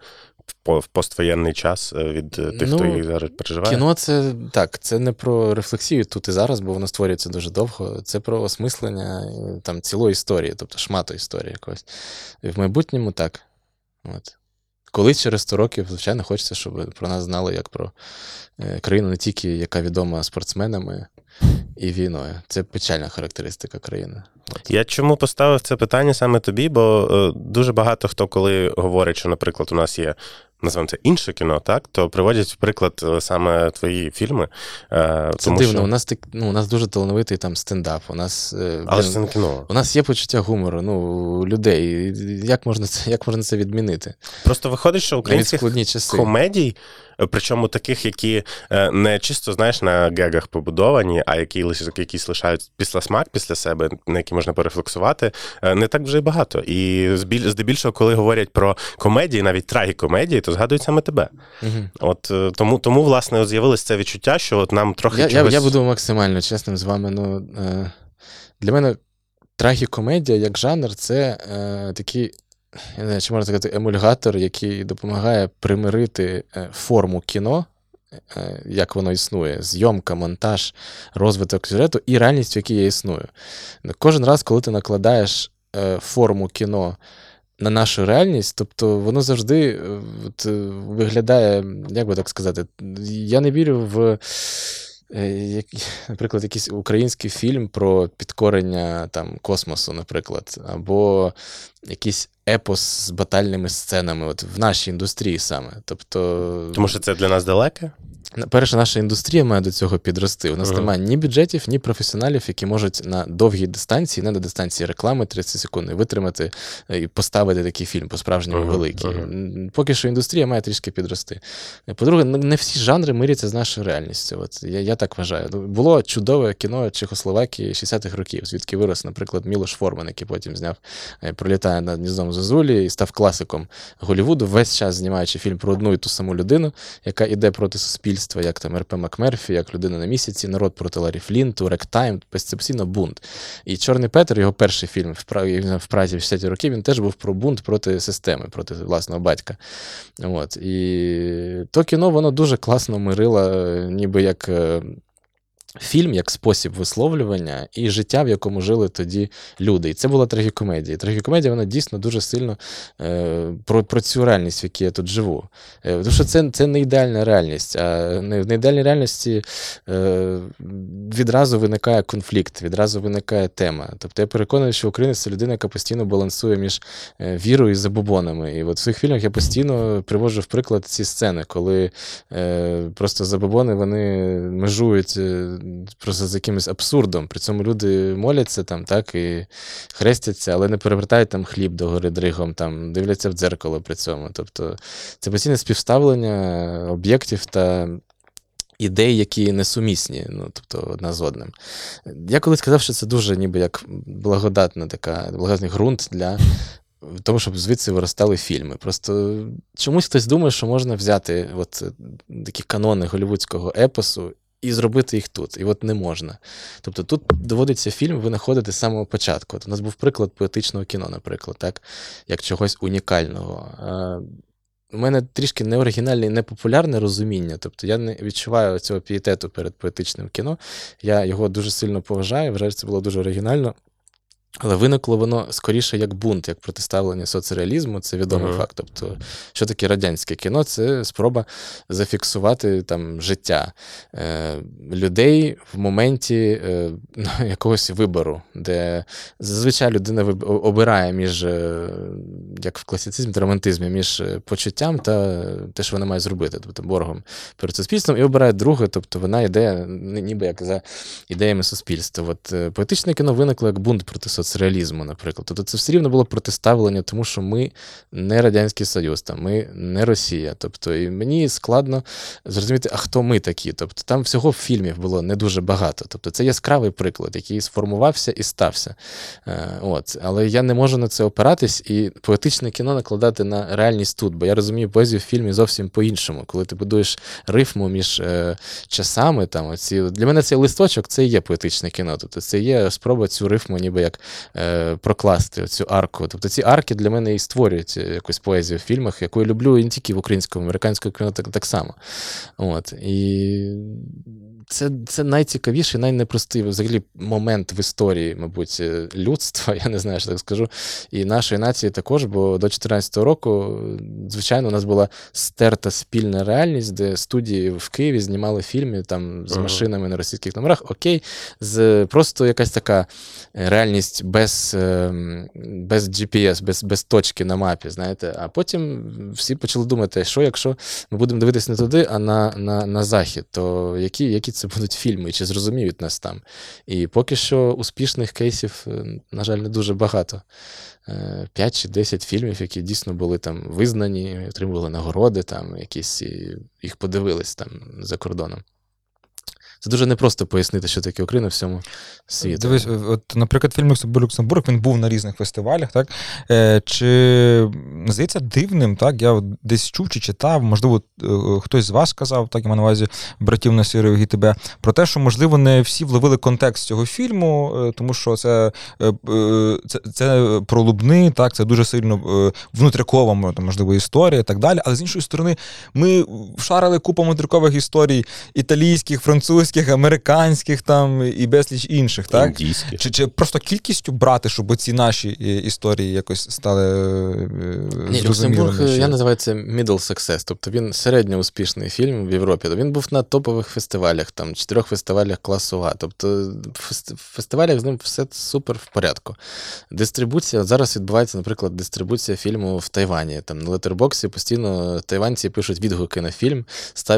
в поствоєнний час е, від тих, тих, хто Ну, їх зараз переживає. Кіно це так, це не про рефлексію тут і зараз, бо воно створюється дуже довго. Це про осмислення е, там цілої історії, тобто шмату історії якогось. І в майбутньому так. От. Колись через 100 років, звичайно, хочеться, щоб про нас знали як про е, країну не тільки, яка відома спортсменами і війною. Це печальна характеристика країни. Я чому поставив це питання саме тобі? Бо е, дуже багато хто, коли говорить, що, наприклад, у нас є. Називаємо це інше кіно, так? То приводять в приклад е, саме твої фільми. Е, Це тому дивно. Що... У нас так, ну, у нас дуже талановитий там стендап. У нас, е, Але це не кіно. у нас є почуття гумору, ну, у людей. Як можна це, як можна це відмінити? Просто виходить, що українських комедій, причому таких, які е, не чисто, знаєш, на гегах побудовані, а які якісь лишають після смак після себе, на які можна порефлексувати, е, не так вже й багато. І здебільшого, коли говорять про комедії, навіть трагікомедії, то згадують саме тебе. Мгм. От е, тому, тому власне, з'явилось це відчуття, що от нам трохи Я, чогось... я, я буду максимально чесним з вами. Ну, е, для мене трагікомедія як жанр це е, такий, я не знаю, чи можна сказати, емульгатор, який допомагає примирити е, форму кіно, е, як воно існує, зйомка, монтаж, розвиток сюжету і реальність, в якій я існую. Кожен раз, коли ти накладаєш е, форму кіно. На нашу реальність, тобто воно завжди от, виглядає, як би так сказати, я не вірю в як, наприклад, якийсь український фільм про підкорення там, космосу, наприклад, або якийсь епос з батальними сценами от, в нашій індустрії саме. Тобто, Тому що це для нас далеке. перше, наша індустрія має до цього підрости. У нас Ага. немає ні бюджетів, ні професіоналів, які можуть на довгій дистанції, не на дистанції реклами 30 секунд, витримати е, і поставити такий фільм по-справжньому Ага, великий. ага. М, Поки що індустрія має трішки підрости. Е, По-друге, не не всі жанри миряться з нашою реальністю. От я, я так вважаю. Ну, Було чудове кіно Чехословакії 60-х років, звідки вирос, наприклад, Мілош Форман, який потім зняв е, Пролітає над гніздом Зозулі і став класиком Голлівуду, весь час знімаючи фільм про одну і ту саму людину, яка іде проти суспільства, як там РП Макмерфі, як людина на місяці, народ проти Ларі Флінта, Регтайм, постійно бунт. І Чорний Петр, його перший фільм в Пра- в Празі в 60-ті роки, він теж був про бунт проти системи, проти власного батька. От. І то кіно воно дуже класно міряло, е, ніби як. Фільм як спосіб висловлювання і життя, в якому жили тоді люди. І це була трагікомедія. Трагікомедія, вона дійсно дуже сильно е, про, про цю реальність, в якій я тут живу. Е, тому що це, це не ідеальна реальність. А в неідеальній реальності е, відразу виникає конфлікт, відразу виникає тема. Тобто я переконаний, що українець це людина, яка постійно балансує між е, вірою і забобонами. І от в своїх фільмах я постійно привожу в приклад ці сцени, коли е, просто забобони вони межують е, просто з якимось абсурдом. При цьому люди моляться там, так, і хрестяться, але не перевертають там хліб до гори дригом, там, дивляться в дзеркало при цьому. Тобто це постійне співставлення об'єктів та. Ідей, які несумісні, ну тобто одна з одним. Я колись сказав, що це дуже ніби як благодатна така, благодатний ґрунт для того, щоб звідси виростали фільми. Просто чомусь хтось думає, що можна взяти от такі канони голівудського епосу і зробити їх тут. І от не можна. Тобто тут доводиться фільм винаходити з самого початку. От у нас був приклад поетичного кіно, наприклад, так, як чогось унікального. У мене трішки неоригінальне і непопулярне розуміння. Тобто я не відчуваю цього пієтету перед поетичним кіно. Я його дуже сильно поважаю, вважаю, це було дуже оригінально. Але виникло воно скоріше як бунт, як протиставлення соцреалізму, це відомий Мгм. факт. Тобто, що таке радянське кіно? Це спроба зафіксувати там життя е, людей в моменті е, ну, якогось вибору, де зазвичай людина обирає між, е, як в класицизмі та романтизмі, між е, почуттям та те, що вона має зробити, тобто боргом перед суспільством, і обирає друге, тобто вона йде ніби як за ідеями суспільства. От е, поетичне кіно виникло як бунт проти соцреалізму, наприклад. Тобто це все рівно було протиставлення, тому що ми не Радянський Союз, там, ми не Росія. Тобто, і мені складно зрозуміти, а хто ми такі. Тобто там всього фільмів було не дуже багато. Тобто це яскравий приклад, який сформувався і стався. Е, От. Але я не можу на це опиратись і поетичне кіно накладати на реальність тут, бо я розумію поезію в фільмі зовсім по-іншому. Коли ти будуєш рифму між е, часами, там, оці, для мене цей листочок це і є поетичне кіно. Тобто це є спроба цю рифму ніби як прокласти, цю арку. Тобто ці арки для мене і створюють е, якусь поезію в фільмах, яку я люблю і не тільки в українському, американському кіно так, так само. От. І це, це найцікавіший, найнепростий взагалі момент в історії, мабуть, е, людства, я не знаю, що так скажу, і нашої нації також, бо до 2014 року, звичайно, у нас була стерта спільна реальність, де студії в Києві знімали фільми там з Ага. машинами на російських номерах. Окей, з просто якась така е, реальність без, ем, без GPS, без, без точки на мапі, знаєте. А потім всі почали думати, що якщо ми будемо дивитися не туди, а на, на, на захід, то які, які це будуть фільми, чи зрозуміють нас там? І поки що успішних кейсів, е, на жаль, не дуже багато. 5 чи 10 фільмів, які дійсно були там визнані, отримували нагороди, там якісь їх подивились там за кордоном. Це дуже непросто пояснити, що таке Україна всьому світу. Дивись, от, наприклад, фільм Люксембург він був на різних фестивалях, так? Е, чи здається дивним, так? Я десь чув чи читав, можливо, е, хтось з вас сказав, так, я маю на увазі братів Насірових і тебе, про те, що, можливо, не всі вловили контекст цього фільму, е, тому що це, е, е, це, це про Лубни, так, це дуже сильно е, внутрякова, можливо, історія і так далі. Але з іншої сторони, ми вшарили купу внутрякових історій італійських, французьких, американських там і безліч інших, так? Індійські. Чи, чи просто кількістю брати, щоб ці наші е, історії якось стали е, Ні. Люксембург, е, я називаю це middle success, тобто він середньо успішний фільм в Європі. Він був на топових фестивалях, там чотирьох фестивалях класу А. Тобто в фестивалях з ним все супер в порядку. Дистрибуція зараз відбувається, наприклад, дистрибуція фільму в Тайвані. Там на летербоксі постійно тайванці пишуть відгуки на фільм,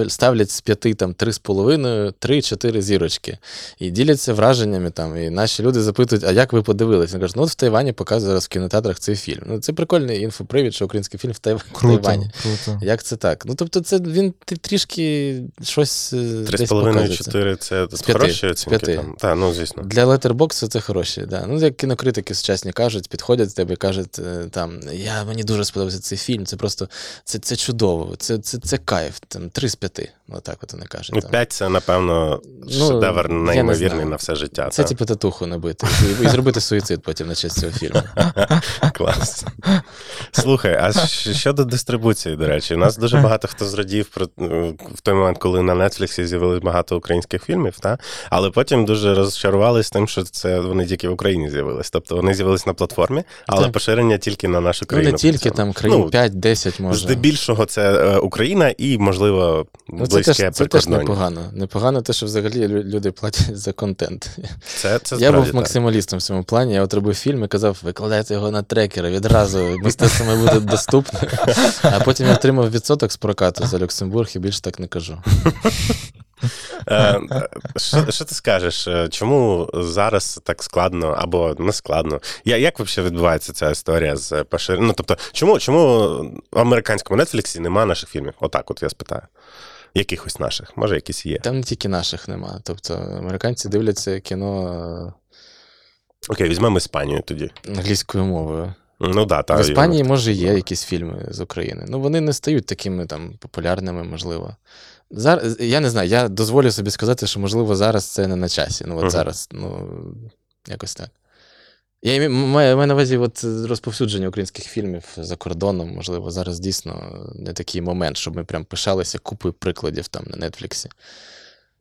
ставлять з п'яти там три з половиною, три-чотири зірочки. І діляться враженнями там. І наші люди запитують, а як ви подивилися? Вони кажуть, ну от в Тайвані показує зараз в кінотеатрах цей фільм. Ну це прикольний інфопривід, що український фільм в, Тайв... Круто, Тайвані. круто. Як це так? Ну тобто, це він ти- трішки щось. е, Три з десь половиною, показується. чотири це З п'яти. хороші оцінки п'яти. там. Так, ну звісно. Для летербоксу це хороші, да. Ну, як кінокритики сучасні кажуть, підходять до тебе і кажуть, е, там, я, мені дуже сподобався цей фільм, це просто це, це чудово, це, це, це кайф, там, три з п'яти. Отак от вони кажуть. Ну, там. п'ять це, напевно, дійсно Ну, шедевр не неймовірний знаю. на все життя. Це та? типу татуху набити і, і зробити суїцид потім на честь цього фільму. Клас. Слухай, а щодо дистрибуції, до речі, у нас дуже багато хто зрадів про е, в той момент, коли на Нетфліксі з'явилось багато українських фільмів, та? але потім дуже розчарувались тим, що це вони тільки в Україні з'явились. Тобто вони з'явились на платформі, але Так. поширення тільки на нашу Ну країну. не тільки там країн Ну, 5-10 може. Здебільшого це е, Україна і, можливо, Ну, це теж, це теж непогано. Непогано те, що взагалі люди платять за контент. Це, це я був так. максималістом в цьому плані. Я от робив фільм і казав, викладайте його на трекери відразу, мистецтво має бути доступне. А потім я отримав відсоток з прокату за Люксембург і більше так не кажу. Е, Що, що ти скажеш? е, Чому зараз так складно або не складно? Я, як взагалі відбувається ця історія з поширенням? Ну, тобто, чому, чому в американському Нетфліксі нема наших фільмів? Отак, от я спитаю. Якихось наших, може, якісь є. Там не тільки наших нема. Тобто американці дивляться кіно Окей, візьмемо Іспанію тоді. англійською мовою. Ну да, та в Іспанії, і- може, є якісь фільми з України. Ну, вони не стають такими там популярними, можливо. Зараз, я не знаю, я дозволю собі сказати, що, можливо, зараз це не на часі. Ну, от Мгм. зараз, ну, якось так. Я маю, маю на увазі от розповсюдження українських фільмів за кордоном, можливо, зараз дійсно не такий момент, щоб ми прям пишалися купою прикладів там на Нетфліксі.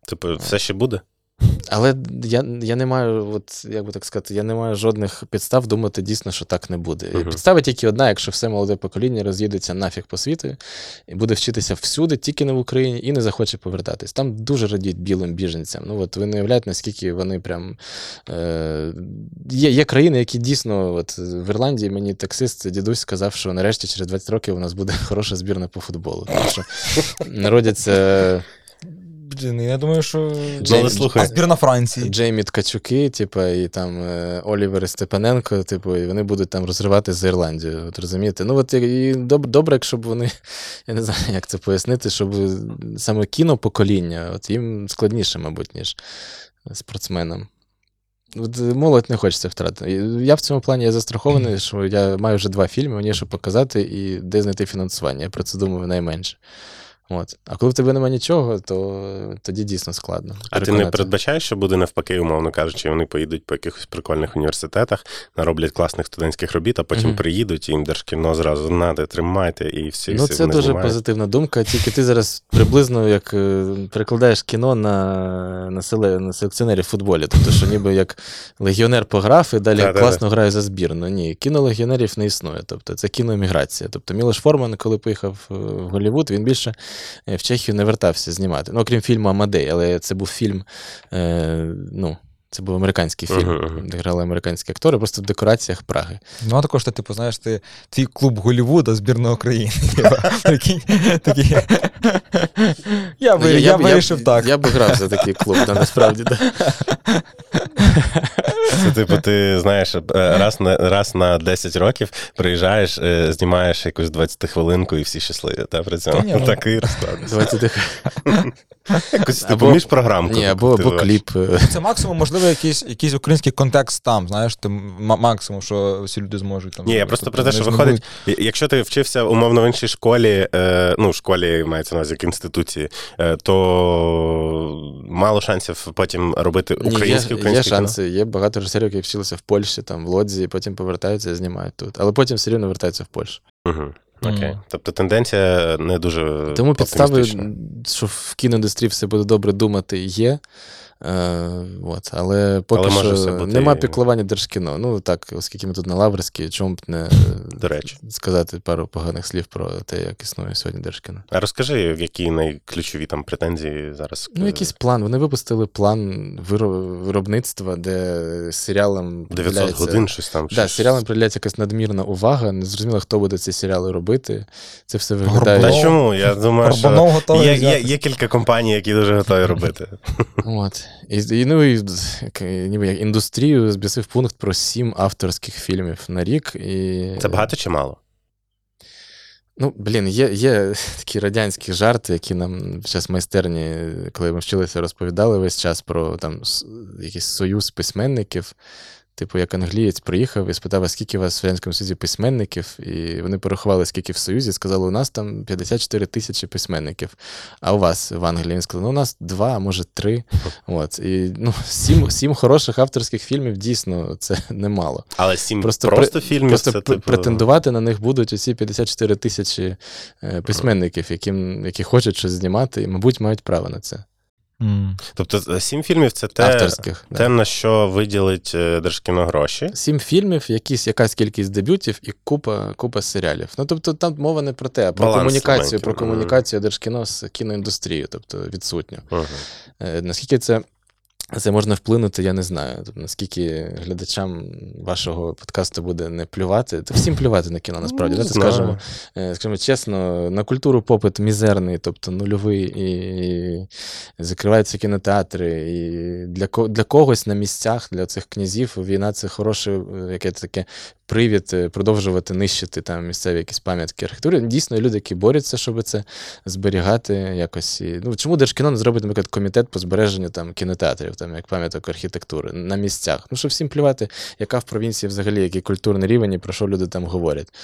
Типу, все ще буде? Але я, я не маю, от, як би так сказати, я не маю жодних підстав думати дійсно, що так не буде. Мгм. Підстава тільки одна, якщо все молоде покоління роз'їдеться нафіг по світу і буде вчитися всюди, тільки не в Україні, і не захоче повертатись. Там дуже радіють білим біженцям. Ну от ви не уявляєте, наскільки вони прям. Е, є, є країни, які дійсно, от в Ірландії мені таксист, дідусь сказав, що нарешті через 20 років у нас буде хороша збірна по футболу. Тому що народяться. Блін, я думаю, що. Ну, але слухай. А збірна Франції. Джеймі Ткачуки, типу, і там е, Олівер Степаненко, типу, і вони будуть там розривати з Ірландію. От розумієте? Ну, от і добре, добре, якщо б вони, я не знаю, як це пояснити, щоб саме кінопокоління, от їм складніше, мабуть, ніж спортсменам. От молодь не хочеться втратити. І Я в цьому плані я застрахований, що я маю вже два фільми, мені що показати і де знайти фінансування. Я про це думаю найменше. От. А коли в тебе немає нічого, то тоді дійсно складно. А ти не передбачаєш, що буде навпаки, умовно кажучи, вони поїдуть по якихось прикольних університетах, нароблять класних студентських робіт, а потім Мгм. приїдуть і їм держкіно зразу нате, тримайте, і всі Ну, всі це дуже знімають. позитивна думка. Тільки ти зараз приблизно як е, перекладаєш кіно на, на, селе, на селекціонері в футболі. Тобто, що ніби як легіонер пограв і далі Да-да-да. класно грає за збірну. Ні, кіно легіонерів не існує. Тобто це кіноеміграція. Тобто Мілош Форман, коли поїхав е, в Голлівуд, він більше в Чехію не вертався знімати. Ну, окрім фільму Амадей, але це був фільм. Е, ну, це був американський фільм, Мгм, мгм. де грали американські актори, просто в декораціях Праги. Ну, а також ти, типу, знаєш, ти твій клуб Голлівуда, збірна України. Такий. Я Ну, б- вирішив так. Я би грав за такий клуб, насправді. Це типу, ти знаєш, е, раз на раз на 10 років приїжджаєш, е, знімаєш якусь 20 хвилинку і всі щасливі. Та при цьому ні, ну. такий розклад. Якось типу Або- між програмку. Ні, або, або кліп. е, Це максимум, можливо, якийсь, якийсь український контекст там, знаєш, ти м- максимум, що всі люди зможуть там. Ні, я просто про Тобто те, що не виходить, якщо ти вчився умовно в іншій школі, е, ну, школі мається на увазі як інституції, е, то мало шансів потім робити Ні, українське є, є шанси, є багато режисерів, які вчилися в Польщі, там, в Лодзі, і потім повертаються і знімають тут. Але потім все рівно вертаються в Польщу. Угу. Окей. Mm. Тобто тенденція не дуже Тому підстави, що в кіноіндустрії все буде добре думати, є. Е, от, але поки Але все що бути нема піклування держкіно. Ну так, оскільки ми тут на Лаврській, чому б не До речі. сказати пару поганих слів про те, як існує сьогодні держкіно. А розкажи, які найключові там претензії зараз? Ну, якийсь план. Вони випустили план виро- виробництва, де серіалам 900 приділяється- годин щось там. Да, щось- серіалам приділяється якась надмірна увага. Не зрозуміло, хто буде ці серіали робити. Це все виглядає. Та чому? Я думаю, що є, є, є кілька компаній, які дуже готові робити. От. І, і, ну, і, ніби як індустрію збісив пункт про сім авторських фільмів на рік. І... Це багато чи мало? Ну, блін, є, є такі радянські жарти, які нам під час майстерні, коли ми вчилися, розповідали весь час про там якийсь союз письменників. Типу, як англієць приїхав і спитав, а скільки у вас в Радянському Союзі письменників, і вони порахували, скільки в Союзі, сказали, у нас там 54 тисячі письменників. А у вас в Англії він сказав, ну у нас два, а може три. От. І ну, сім, сім хороших авторських фільмів дійсно це немало. Але сім Просто, просто, при- фільмів просто це типу... претендувати на них будуть усі 54 тисячі е, письменників, яким, які хочуть щось знімати, і, мабуть, мають право на це. Тобто е, сім фільмів це те, Авторських. да. на що виділить е, Держкіно гроші. Сім фільмів, якісь, якась кількість дебютів і купа, купа серіалів. Ну, тобто, там мова не про те, а про Баланс комунікацію, маленький. про комунікацію Держкіно з кіноіндустрією, тобто відсутню. Uh-huh. Наскільки це, це можна вплинути, я не знаю. Тобто, наскільки глядачам вашого подкасту буде не плювати, то всім плювати на кіно, насправді. Не Давайте скажемо, е, скажімо чесно, на культуру попит мізерний, тобто нульовий, і, і закриваються кінотеатри. І для, для когось на місцях, для цих князів, війна це хороше е, яке таке привід е, продовжувати нищити там місцеві якісь пам'ятки архітектури. Дійсно, є люди, які борються, щоб це зберігати якось. І, ну, чому Держкіно не зробить, наприклад, комітет по збереженню там кінотеатрів, там як пам'яток архітектури на місцях? Ну, що всім плювати, яка в провінції взагалі, який культурний рівень і про що люди там говорять.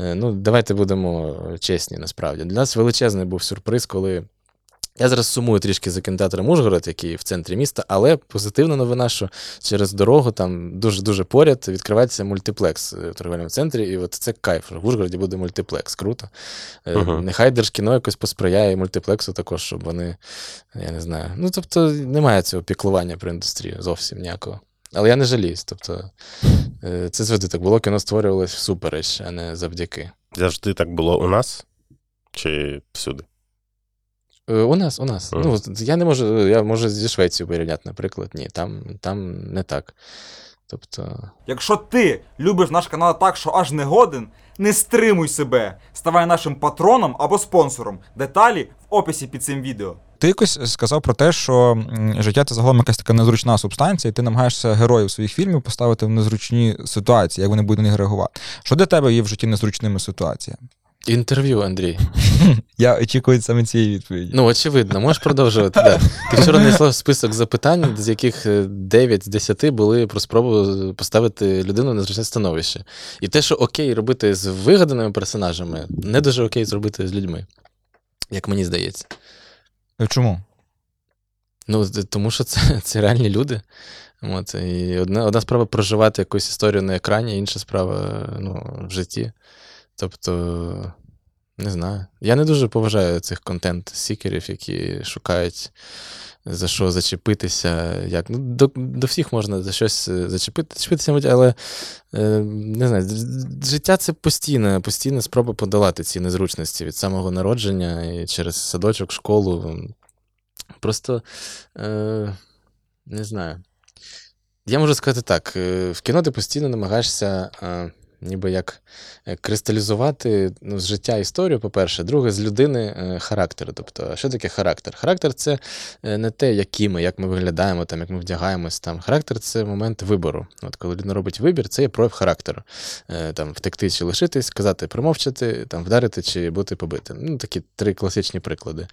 Е, Ну, давайте будемо чесні, насправді. Для нас величезний був сюрприз, коли. Я зараз сумую трішки за кінотеатром Ужгород, який в центрі міста, але позитивна новина, що через дорогу там дуже-дуже поряд відкривається мультиплекс е, в торговельному центрі, і от це кайф. В Ужгороді буде мультиплекс. Круто. Е, Мгм. Нехай Держкіно якось посприяє і мультиплексу також, щоб вони, я не знаю. Ну, тобто, немає цього піклування про індустрію зовсім ніякого. Але я не жаліюсь. Тобто, е, це зведи так було, кіно створювалось всупереч, а не завдяки. Завжди так було у нас чи всюди? Е, У нас, у нас. Ага. Ну, я не можу, я можу зі Швецією порівняти, наприклад. Ні, там, там не так. Тобто, Якщо ти любиш наш канал так, що аж не годен, не стримуй себе. Ставай нашим патроном або спонсором. Деталі в описі під цим відео. Ти якось сказав про те, що м, життя це загалом якась така незручна субстанція, і ти намагаєшся героїв своїх фільмів поставити в незручні ситуації, як вони будуть на них реагувати. Що для тебе є в житті незручними ситуаціями? Інтерв'ю, Андрій. Я очікую саме цієї відповіді. Ну, очевидно, можеш продовжувати. Да. Ти вчора знайшла список запитань, з яких е, 9 з 10 були про спробу поставити людину на зручне становище. І те, що окей робити з вигаданими персонажами, не дуже окей зробити з людьми, як мені здається. Чому? Ну, тому що це, це реальні люди. От, і одна, одна справа проживати якусь історію на екрані, інша справа ну, в житті. Тобто, не знаю. Я не дуже поважаю цих контент-сікерів, які шукають за що зачепитися. Як. Ну, до, до всіх можна за щось е, зачепити, зачепитися, але е, не знаю, життя це постійна, постійна спроба подолати ці незручності від самого народження і через садочок, школу. Просто е, не знаю. Я можу сказати так: е, в кіно ти постійно намагаєшся. Е, Ніби як е, кристалізувати ну, з життя історію, по-перше, друге, з людини е, характер. Тобто, що таке характер? Характер це е, не те, які ми, як ми виглядаємо, там, як ми вдягаємось. Там. Характер це момент вибору. От коли людина робить вибір, це є прояв характеру. Там, втекти чи лишитись, сказати промовчати, там, вдарити чи бути побитим. Ну, такі три класичні приклади.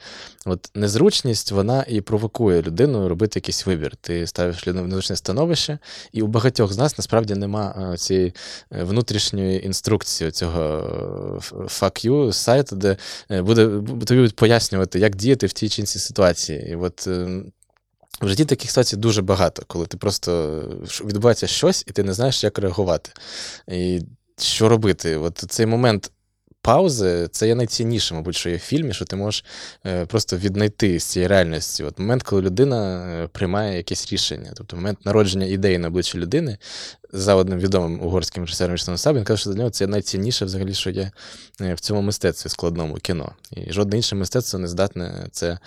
От незручність вона і провокує людину робити якийсь вибір. Ти ставиш людину в незручне становище, і у багатьох з нас насправді нема цієї е, внутрішньої інструкції цього е, fuck you сайту, де е, буде тобі пояснювати, як діяти в тій чи іншій ситуації. І от е, в житті таких ситуацій дуже багато, коли ти просто відбувається щось, і ти не знаєш, як реагувати. І що робити? От цей момент. Паузи це є найцінніше, мабуть, що є в фільмі, що ти можеш просто віднайти з цієї реальності. От момент, коли людина приймає якесь рішення, тобто момент народження ідеї на обличчі людини за одним відомим угорським режисером Вячеславом Сабін, каже, що для нього це найцінніше взагалі, що є е, в цьому мистецтві складному кіно. І жодне інше мистецтво не здатне це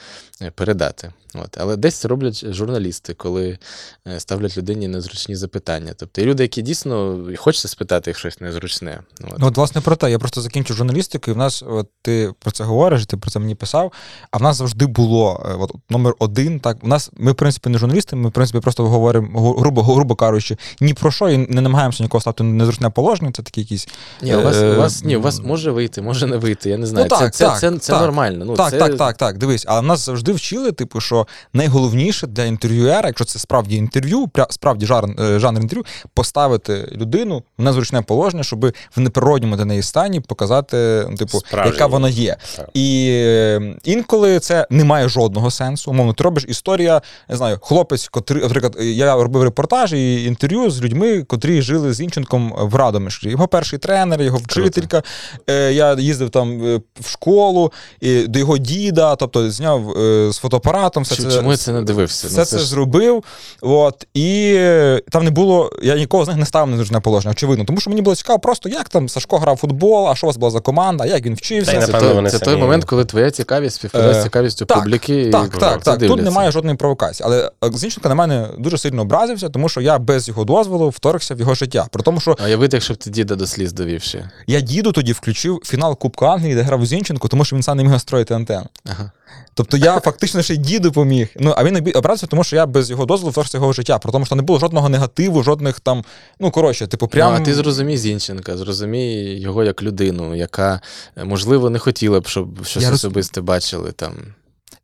е, передати. От. Але десь це роблять журналісти, коли е, ставлять людині незручні запитання. Тобто є люди, які дійсно хочеться спитати їх щось незручне. От. Ну, от, власне, про те, я просто закінчу журналістикою, в нас, от ти про це говориш, ти про це мені писав. А в нас завжди було от, номер один. Так, у нас ми, в принципі, не журналісти, ми, в принципі, просто говоримо грубо, грубо кажучи, ні про що і не намагаємося нікого ставити незручне положення. Це такі якісь. Ні, у вас, Е, у вас, ні, у вас може вийти, може не вийти. Я не знаю. Ну, це, так, це, так, це, це, так. нормально. Ну, так, це... так, так, так. Дивись, але нас завжди вчили, типу, що найголовніше для інтерв'юера, якщо це справді інтерв'ю, справді жанр, е, жанр інтерв'ю, поставити людину в незручне положення, щоб в неприродньому для неї стані показати, ну, типу, Справжнє. яка вона є. Так. І е, інколи це не має жодного сенсу. Умовно, ти робиш історія, не знаю, хлопець, котрий, наприклад, я робив репортаж і інтерв'ю з людьми, котрі жили з Інченком в Радомишлі. Його перший тренер, його вчителька. Е, я їздив там е, в школу і до його діда, тобто зняв е, з фотоапаратом. Все Чу- це, Чому я це не дивився? все Ну, це ж- зробив. От, і там не було, я нікого з них не ставив на незручне положення, очевидно. Тому що мені було цікаво, просто як там Сашко грав в футбол, а що у вас була за команда, як він вчився. Та Це, напевно, той, це той момент, коли твоя цікавість співпадає з Е, цікавістю так, публіки. і Так, це так, так. Тут немає жодної провокації. Але Зінченко на мене дуже сильно образився, тому що я без його дозволу вторгся в його життя. При тому, що А уявити, якщо б ти діда до сліз довів ще. я діду тоді включив фінал Кубка Англії, де грав Зінченко, тому що він сам не міг настроїти антенну. Ага. Тобто я фактично ще й діду поміг. Ну, а він образився, тому що я без його дозволу вторгся в його життя. При тому, що не було жодного негативу, жодних там. Ну, коротше, типу, прям. Ну, а ти зрозумій Зінченка, зрозумій його як людину, яка, е, можливо, не хотіла б, щоб щось Я роз- особисте бачили там.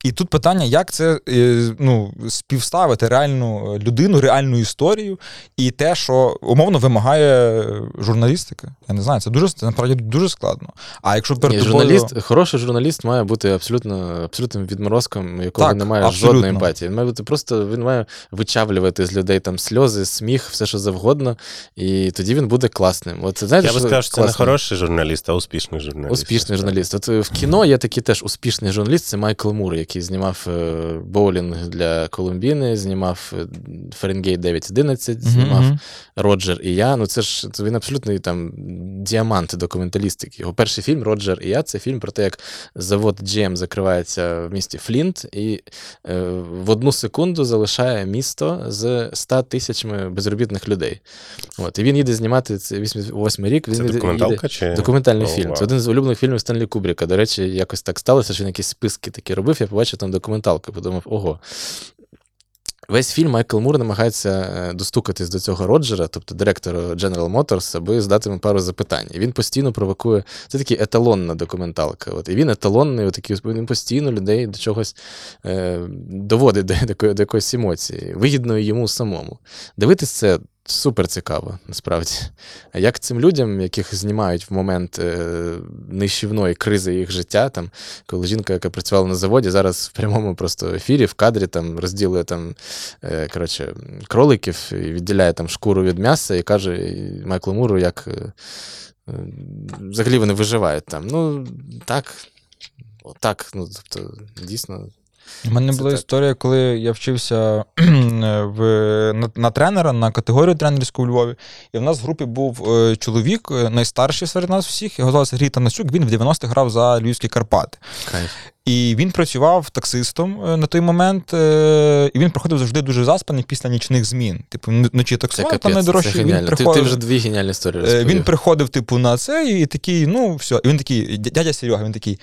І тут питання, як це е, ну, співставити реальну людину, реальну історію і те, що умовно вимагає журналістика. Я не знаю, це дуже це насправді дуже складно. А якщо перед Ні, тобою... журналіст, хороший журналіст має бути абсолютно абсолютним відморозком, якого Так, немає абсолютно. жодної емпатії. Він має бути просто він має вичавлювати з людей там сльози, сміх, все що завгодно, і тоді він буде класним. От це знаєш, Я би сказав, що це не хороший журналіст, а успішний журналіст. Успішний журналіст. От е, в кіно є такий теж успішний журналіст, це Майкл Мур, який знімав е, боулінг для Колумбіни, знімав е, Фаренгейт 911, Мгм, знімав мгм. Роджер і я. Ну це ж це він абсолютний там діамант документалістики. Його перший фільм Роджер і я це фільм про те, як завод GM закривається в місті Флінт, і е, в одну секунду залишає місто з 100 тисячами безробітних людей. От, і він їде знімати це 88 рік. Він Це їде- документалка чи Документальний О, фільм. вау. Це один з улюблених фільмів Стенлі Кубріка. До речі, якось так сталося, що він якісь списки такі робив. Я побачив там документалку, подумав, ого. Весь фільм Майкл Мур намагається е, достукатись до цього Роджера, тобто директора General Motors, аби задати йому пару запитань. І він постійно провокує. Це такий еталонна документалка. От, і він еталонний, отакий, він постійно людей до чогось е, доводить до, до, до якоїсь емоції, вигідної йому самому. Дивитись це супер цікаво, насправді. А як цим людям, яких знімають в момент е, нищівної кризи їх життя, там, коли жінка, яка працювала на заводі, зараз в прямому просто ефірі, в кадрі там розділує там, е, коротше, кроликів і відділяє там шкуру від м'яса і каже Майклу Муру, як е, взагалі вони виживають там. Ну, так. Так, ну, тобто, дійсно. У мене Це була так. історія, коли я вчився в, на, на тренера, на категорію тренерську у Львові. І в нас в групі був е, чоловік, е, найстарший серед нас всіх, його звався Сергій Танасюк, він в 90-х грав за Львівські Карпати. Кайф. І він працював таксистом е, на той момент, і він приходив завжди дуже заспаний після нічних змін. Типу, вночі таксував, там найдорожчий. Він геніально. Ти, ти приходив, вже дві геніальні історії розповів. він приходив, типу, на це, і такий, ну, все. І він такий, дядя Серега, він такий.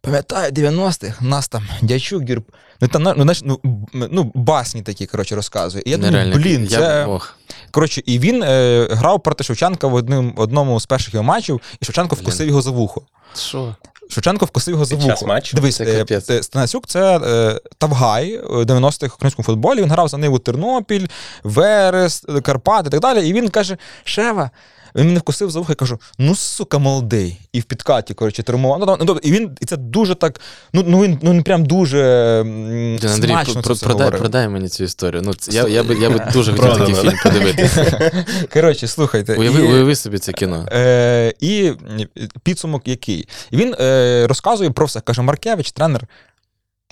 Пам'ятаю, 90-х, нас там дячук гірб. Ну, там, ну, знаєш, ну, ну, басні такі, коротше, розказує. І я думаю, блін, Я, це. ох, Коротше, і він е, грав проти Шевченка в одним, одному з перших його матчів, і Шевченко Блін. вкусив його за вухо. що? Шевченко вкусив його за вухо. матчу? Дивись, Це е, е, Станасюк це е, Тавгай е, 90-х в українському футболі. Він грав за Ниву Тернопіль, Верес, е, Карпати і так далі. І він каже: Шева. Він мене вкусив за вухо і кажу: ну сука, молодий. І в підкаті, коротше, тримував. Ну, тобто, і він, і це дуже так. Ну, ну він ну він прям дуже м, Андрій, смачно про, це все продай, говорив. продай мені цю історію. Ну, це- я, я, би, я би дуже хотів такий Продано. фільм подивитися. Коротше, слухайте. Уяви, і- уяви собі це кіно. Е, і підсумок який? І він е, розказує про все. Каже, Маркевич, тренер.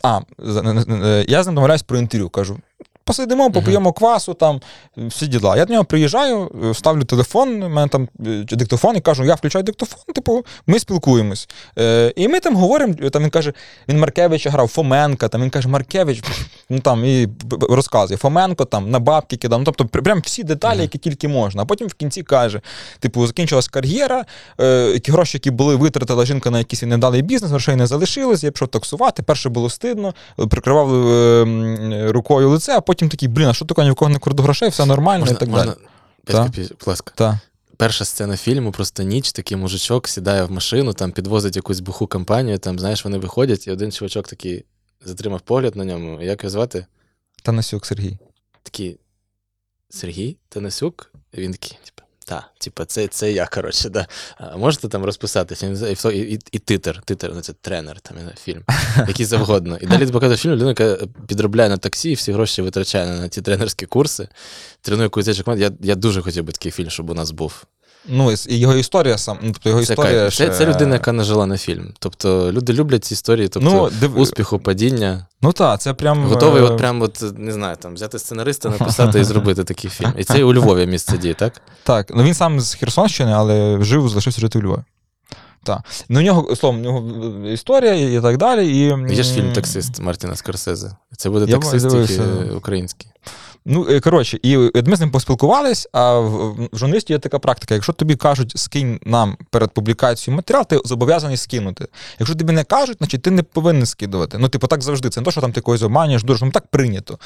А, е, я з ним домовляюсь про інтерв'ю. Кажу, посидимо, поп'ємо квасу, там всі діла. Я до нього приїжджаю, е, ставлю телефон, у мене там е, диктофон, і кажу, я включаю диктофон, типу, ми спілкуємось. Е, і ми там говоримо, там він каже, він Маркевича грав, Фоменка, там він каже, Маркевич, ну там і розказує, Фоменко там на бабки кидав. Ну, тобто, прям всі деталі, які тільки можна. А потім в кінці каже: типу, закінчилась кар'єра, е, які гроші, які були, витратила жінка на якийсь невдалий бізнес, грошей не залишилось, я пішов таксувати. Перше було стидно, прикривав е, рукою лице, а потім такий, блін, а що таке, ні в кого не краду грошей, все нормально Можна, і так можна... далі. 5 Так. копійок, будь ласка. Та. Перша сцена фільму, просто ніч, такий мужичок сідає в машину, там підвозить якусь буху компанію, там, знаєш, вони виходять, і один чувачок такий затримав погляд на ньому. Як його звати? Танасюк Сергій. Такий Сергій Танасюк? Він такий, типу, та, типу, це, це я, коротше, да. А можете там розписатися? І, і, і, і титр, титр, ну це тренер, там, фільм, який завгодно. І далі показує фільм, людина, яка підробляє на таксі і всі гроші витрачає на ті тренерські курси, тренує якусь команду. Я, я дуже хотів би такий фільм, щоб у нас був. Ну, і його історія сам, ну, тобто його Це, історія. кайф. це, ще- це людина, яка не жила на фільм. Тобто люди люблять ці історії, тобто Ну, див- успіху, падіння. Ну так, це прям. Готовий, е, от прям, от, не знаю, там, взяти сценариста, написати і зробити такий фільм. І це і у Львові місце дії, так? Так, ну він сам з Херсонщини, але жив, залишився жити у Львові. Так. Ну, у нього, словом, у нього історія і так далі. І, Є ж фільм Таксист Мартіна Скорсезе. Це буде таксист, тільки український. Ну, е, коротше, і ми з ним поспілкувались, а в, в журналісті є така практика. Якщо тобі кажуть, скинь нам перед публікацією матеріал, ти зобов'язаний скинути. Якщо тобі не кажуть, значить ти не повинен скидувати. Ну, типу, так завжди. Це не то, що там ти когось обманюєш, дуже, ну так прийнято.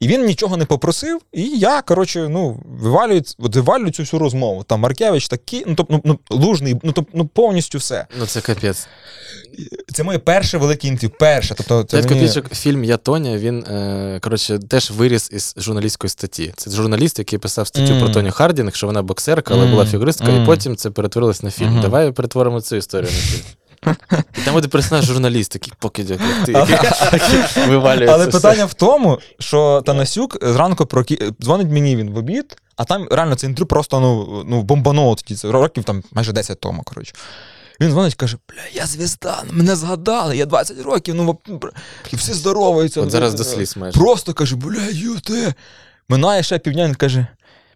І він нічого не попросив, і я, коротше, ну, вивалюю, от вивалюю цю всю розмову. Там Маркевич такий, ну, тобто, ну, ну, лужний, ну, тобто, ну, повністю все. Ну, це капець. Це моє перше велике інтерв'ю. Перше. Тобто, це мені... копійок фільм Я Тоня, він, е, коротше, теж виріс із журналістської статті. Це журналіст, який писав статтю Мгм. про Тоню Хардінг, що вона боксерка, але Мгм. була фігуристка, Мгм. і потім це перетворилось на фільм. Мгм. Давай перетворимо цю історію на фільм. І там буде персонаж журналіст, такий покидьок, як ти, який вивалює Але питання в тому, що Танасюк зранку прокі... дзвонить мені він в обід, а там реально це інтерв'ю просто ну, ну, бомбануло тоді. Це років там майже 10 тому, коротше. Він дзвонить каже: Бля, я звізда, мене згадали, я 20 років, ну і всі здороваються. От зараз до сліз майже. Просто каже, бля, юте. Минає ще півдня, він каже.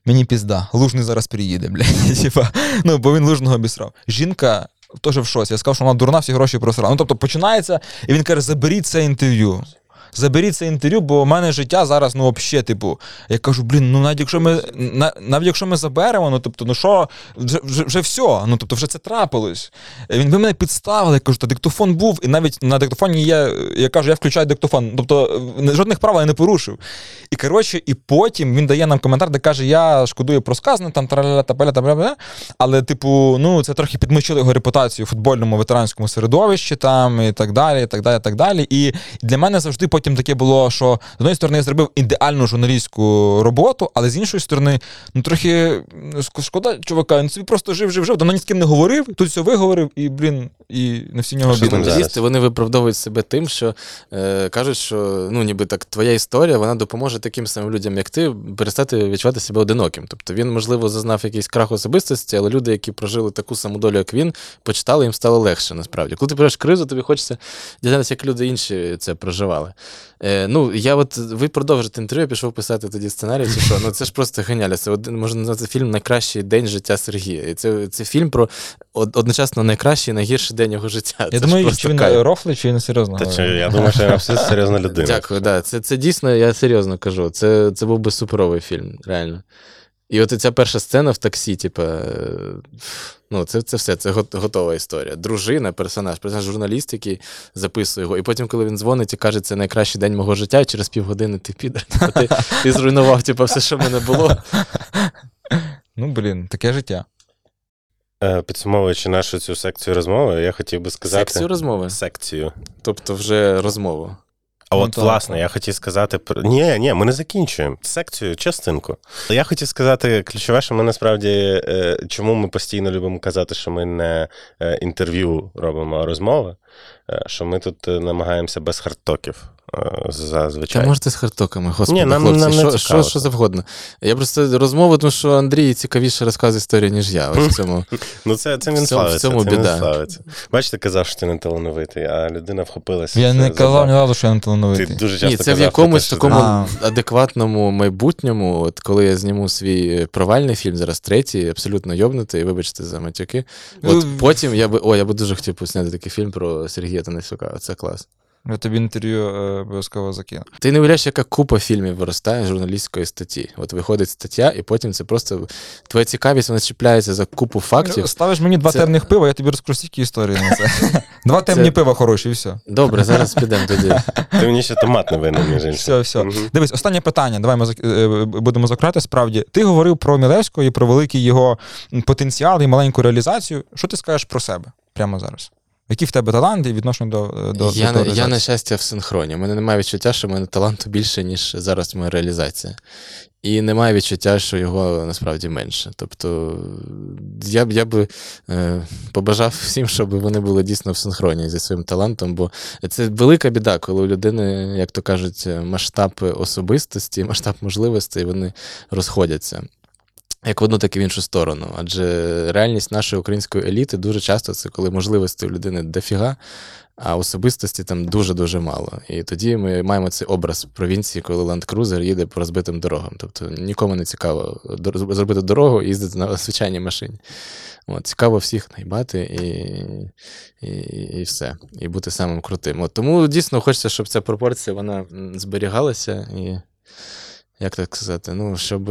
Мені пізда, лужний зараз приїде, блядь. Типа, ну, бо він лужного обісрав. Жінка теж в шоці. Я сказав, що вона дурна, всі гроші просрала. Ну, тобто починається, і він каже: заберіть це інтерв'ю. Заберіть це інтерв'ю, бо в мене життя зараз, ну, взагалі, типу. Я кажу, блін, ну навіть якщо ми на- навіть якщо ми заберемо, ну тобто, ну що, вже, вже, вже все, ну тобто, вже це трапилось. Він ви мене підставили, я кажу, та диктофон був, і навіть на диктофоні є, я кажу, я включаю диктофон. Тобто е, жодних правил я не порушив. І коротше, і потім він дає нам коментар, де каже: Я шкодую про сказане, там траля та та бля але, типу, ну це трохи підмочило його репутацію в футбольному ветеранському середовищі, там і так далі, і так далі, і так далі. І для мене завжди потім таке було, що з однієї сторони я зробив ідеальну журналістську роботу, але з іншої сторони, ну трохи шкода, чувака, він собі просто жив, жив, жив, давно ні з ким не говорив, тут все виговорив, і, блін, і на всі нього? Журналісти вони виправдовують себе тим, що е, кажуть, що ну ніби так твоя історія вона допоможе таким самим людям, як ти, перестати відчувати себе одиноким. Тобто він, можливо, зазнав якийсь крах особистості, але люди, які прожили таку саму долю, як він, почитали, їм стало легше насправді. Коли ти береш кризу, тобі хочеться дізнатися, як люди інші це проживали. Е, ну, я от ви продовжите інтерв'ю, я пішов писати тоді сценарій. Чи що? Ну це ж просто геніально. Це один можна назвати фільм Найкращий день життя Сергія. І це, це фільм про одночасно найкращий і найгірший день його життя. Я Це думаю, чи він кайф. рофли, чи він серйозно. Та чи, я думаю, що я абсолютно серйозна людина. Дякую, да. Це, це дійсно, я серйозно кажу. Це, це був би суперовий фільм, реально. І от ця перша сцена в таксі, типу, е, ну, це, це все, це готова історія. Дружина, персонаж, персонаж журналіст, який записує його. І потім, коли він дзвонить і каже, це найкращий день мого життя, і через півгодини ти. Типу, ти, ти зруйнував типу, все, що в мене було. Ну, блін, таке життя. Е, Підсумовуючи нашу цю секцію розмови, я хотів би сказати. Секцію розмови. Секцію. Тобто вже розмову. А от, власне, я хотів сказати про. Ні, ні, ми не закінчуємо. Секцію, частинку. Я хотів сказати ключове, що ми насправді е, чому ми постійно любимо казати, що ми не е, інтерв'ю робимо, а розмови. Е, Що ми тут намагаємося без хардтоків зазвичай. Та можете з хардтоками, господи, Ні, нам- хлопці, нам не що, що, що завгодно. Я просто розмову, тому що Андрій цікавіше розказує історію, ніж я. Ось в цьому. Ну, це, це він В цьому- в славиться. цьому це він славиться. Бачите, казав, що ти не талановитий, а людина вхопилася. Я не казав що я не Ти талановитий. дуже часто Ні, це в якомусь те, такому А. адекватному майбутньому, от коли я зніму свій е, провальний фільм, зараз третій, абсолютно йобнутий, вибачте за матюки. От Ну, потім я би, о, я би дуже хотів посняти такий фільм про Сергія Танасюка. Це клас. Я тобі інтерв'ю е, обов'язково закину. Ти не уявляєш, яка купа фільмів виростає з журналістської статті. От виходить стаття, і потім це просто твоя цікавість, вона чіпляється за купу фактів. Ставиш мені два Це- темних пива, я тобі розкажу стільки історії на це. Два темні пива хороші, і все. Добре, зараз підемо тоді. Ти мені ще томат не винен, між іншим. Все, все. Мгм. Дивись, останнє питання. Давай ми зак- е, будемо закривати. Справді, ти говорив про Мілевського і про великий його м, потенціал і маленьку реалізацію. Що ти скажеш про себе прямо зараз? Які в тебе таланти і відношення до, е, до, я, до я, на щастя, в синхроні. У мене немає відчуття, що в мене таланту більше, ніж зараз моя реалізація. І немає відчуття, що його насправді менше. Тобто я б я би е, побажав всім, щоб вони були дійсно в синхроні зі своїм талантом, бо це велика біда, коли у людини, як то кажуть, масштаб особистості, масштаб можливостей, вони розходяться. Як в одну, так і в іншу сторону. Адже реальність нашої української еліти дуже часто це коли можливостей у людини дофіга, а особистості там дуже-дуже мало. І тоді ми маємо цей образ провінції, коли ленд-крузер їде по розбитим дорогам. Тобто нікому не цікаво зробити дорогу і їздити на звичайній машині. От, цікаво всіх наїбати і, і, і все. І бути самим крутим. От, тому дійсно хочеться, щоб ця пропорція вона зберігалася і, як так сказати, ну, щоб.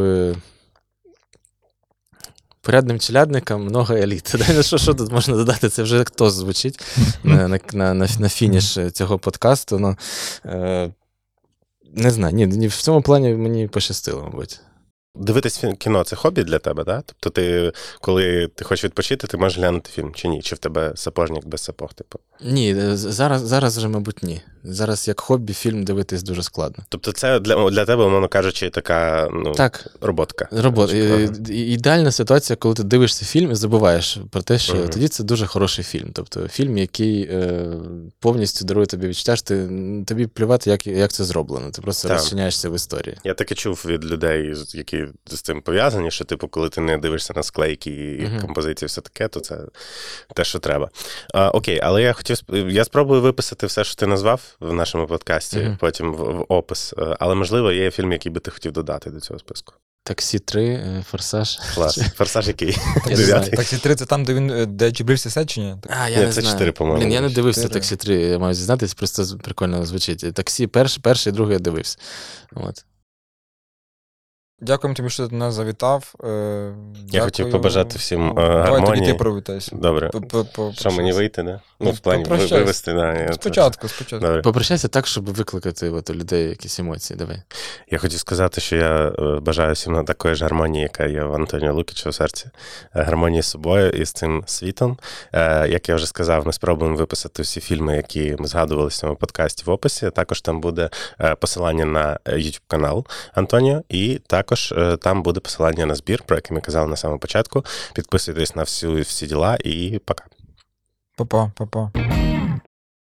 Порядним челядникам много еліт. Ну, Що, що тут можна додати? Це вже хто звучить на, на, на, на, фініш цього подкасту. Ну, е, не знаю, ні, ні, в цьому плані мені пощастило, мабуть. Дивитись кіно це хобі для тебе, да? Тобто ти, коли ти хочеш відпочити, ти можеш глянути фільм чи ні? Чи в тебе сапожник без сапог, типу? Ні, зараз, зараз вже, мабуть, ні. Зараз як хобі фільм дивитись дуже складно. Тобто це для, для тебе, умовно кажучи, така ну, Так, роботка. Робот. Е, Ідеальна ситуація, коли ти дивишся фільм і забуваєш про те, що Мгм. тоді це дуже хороший фільм. Тобто фільм, який е, повністю дарує тобі відчуття, що ти, тобі плювати, як, як це зроблено. Ти просто Так. розчиняєшся в історії. Я таки чув від людей, які з цим пов'язані, що, типу, коли ти не дивишся на склейки і Мгм. композиції, все таке, то це те, що треба. А, окей, але я хотів я спробую виписати все, що ти назвав в нашому подкасті, Мгм. потім в, в опис. Е, Але можливо, є фільм, який би ти хотів додати до цього списку. Таксі 3, е, форсаж. Клас. Форсаж який? Таксі 3 це там, де він е, де чи ні? А, я Ні, не це знаю. 4, по-моєму, Блін, я не дивився Чотири. таксі 3, я маю зізнатись, просто прикольно звучить. Таксі перший, перший, другий я дивився. От. Дякуємо тобі, що ти нас завітав. Е, Я хотів побажати всім, е, Давай гармонії. ти привітайся. Добре. Що мені вийти, да? Ну, в плані попрощайся. вивести, да. Спочатку, спочатку. Добре. Попрощайся так, щоб викликати от, у людей якісь емоції. Давай. Я хотів сказати, що я е, бажаю всім на такої ж гармонії, яка є в Антоніо Лукіча у серці. Е, Гармонії з собою і з цим світом. Е, Як я вже сказав, ми спробуємо виписати всі фільми, які ми згадували в цьому подкасті в описі. Також там буде посилання на YouTube канал Антоніо, і також там буде посилання на збір, про який ми казали на самому початку. Підписуйтесь на всю всі діла і пока. Па-па, па-па.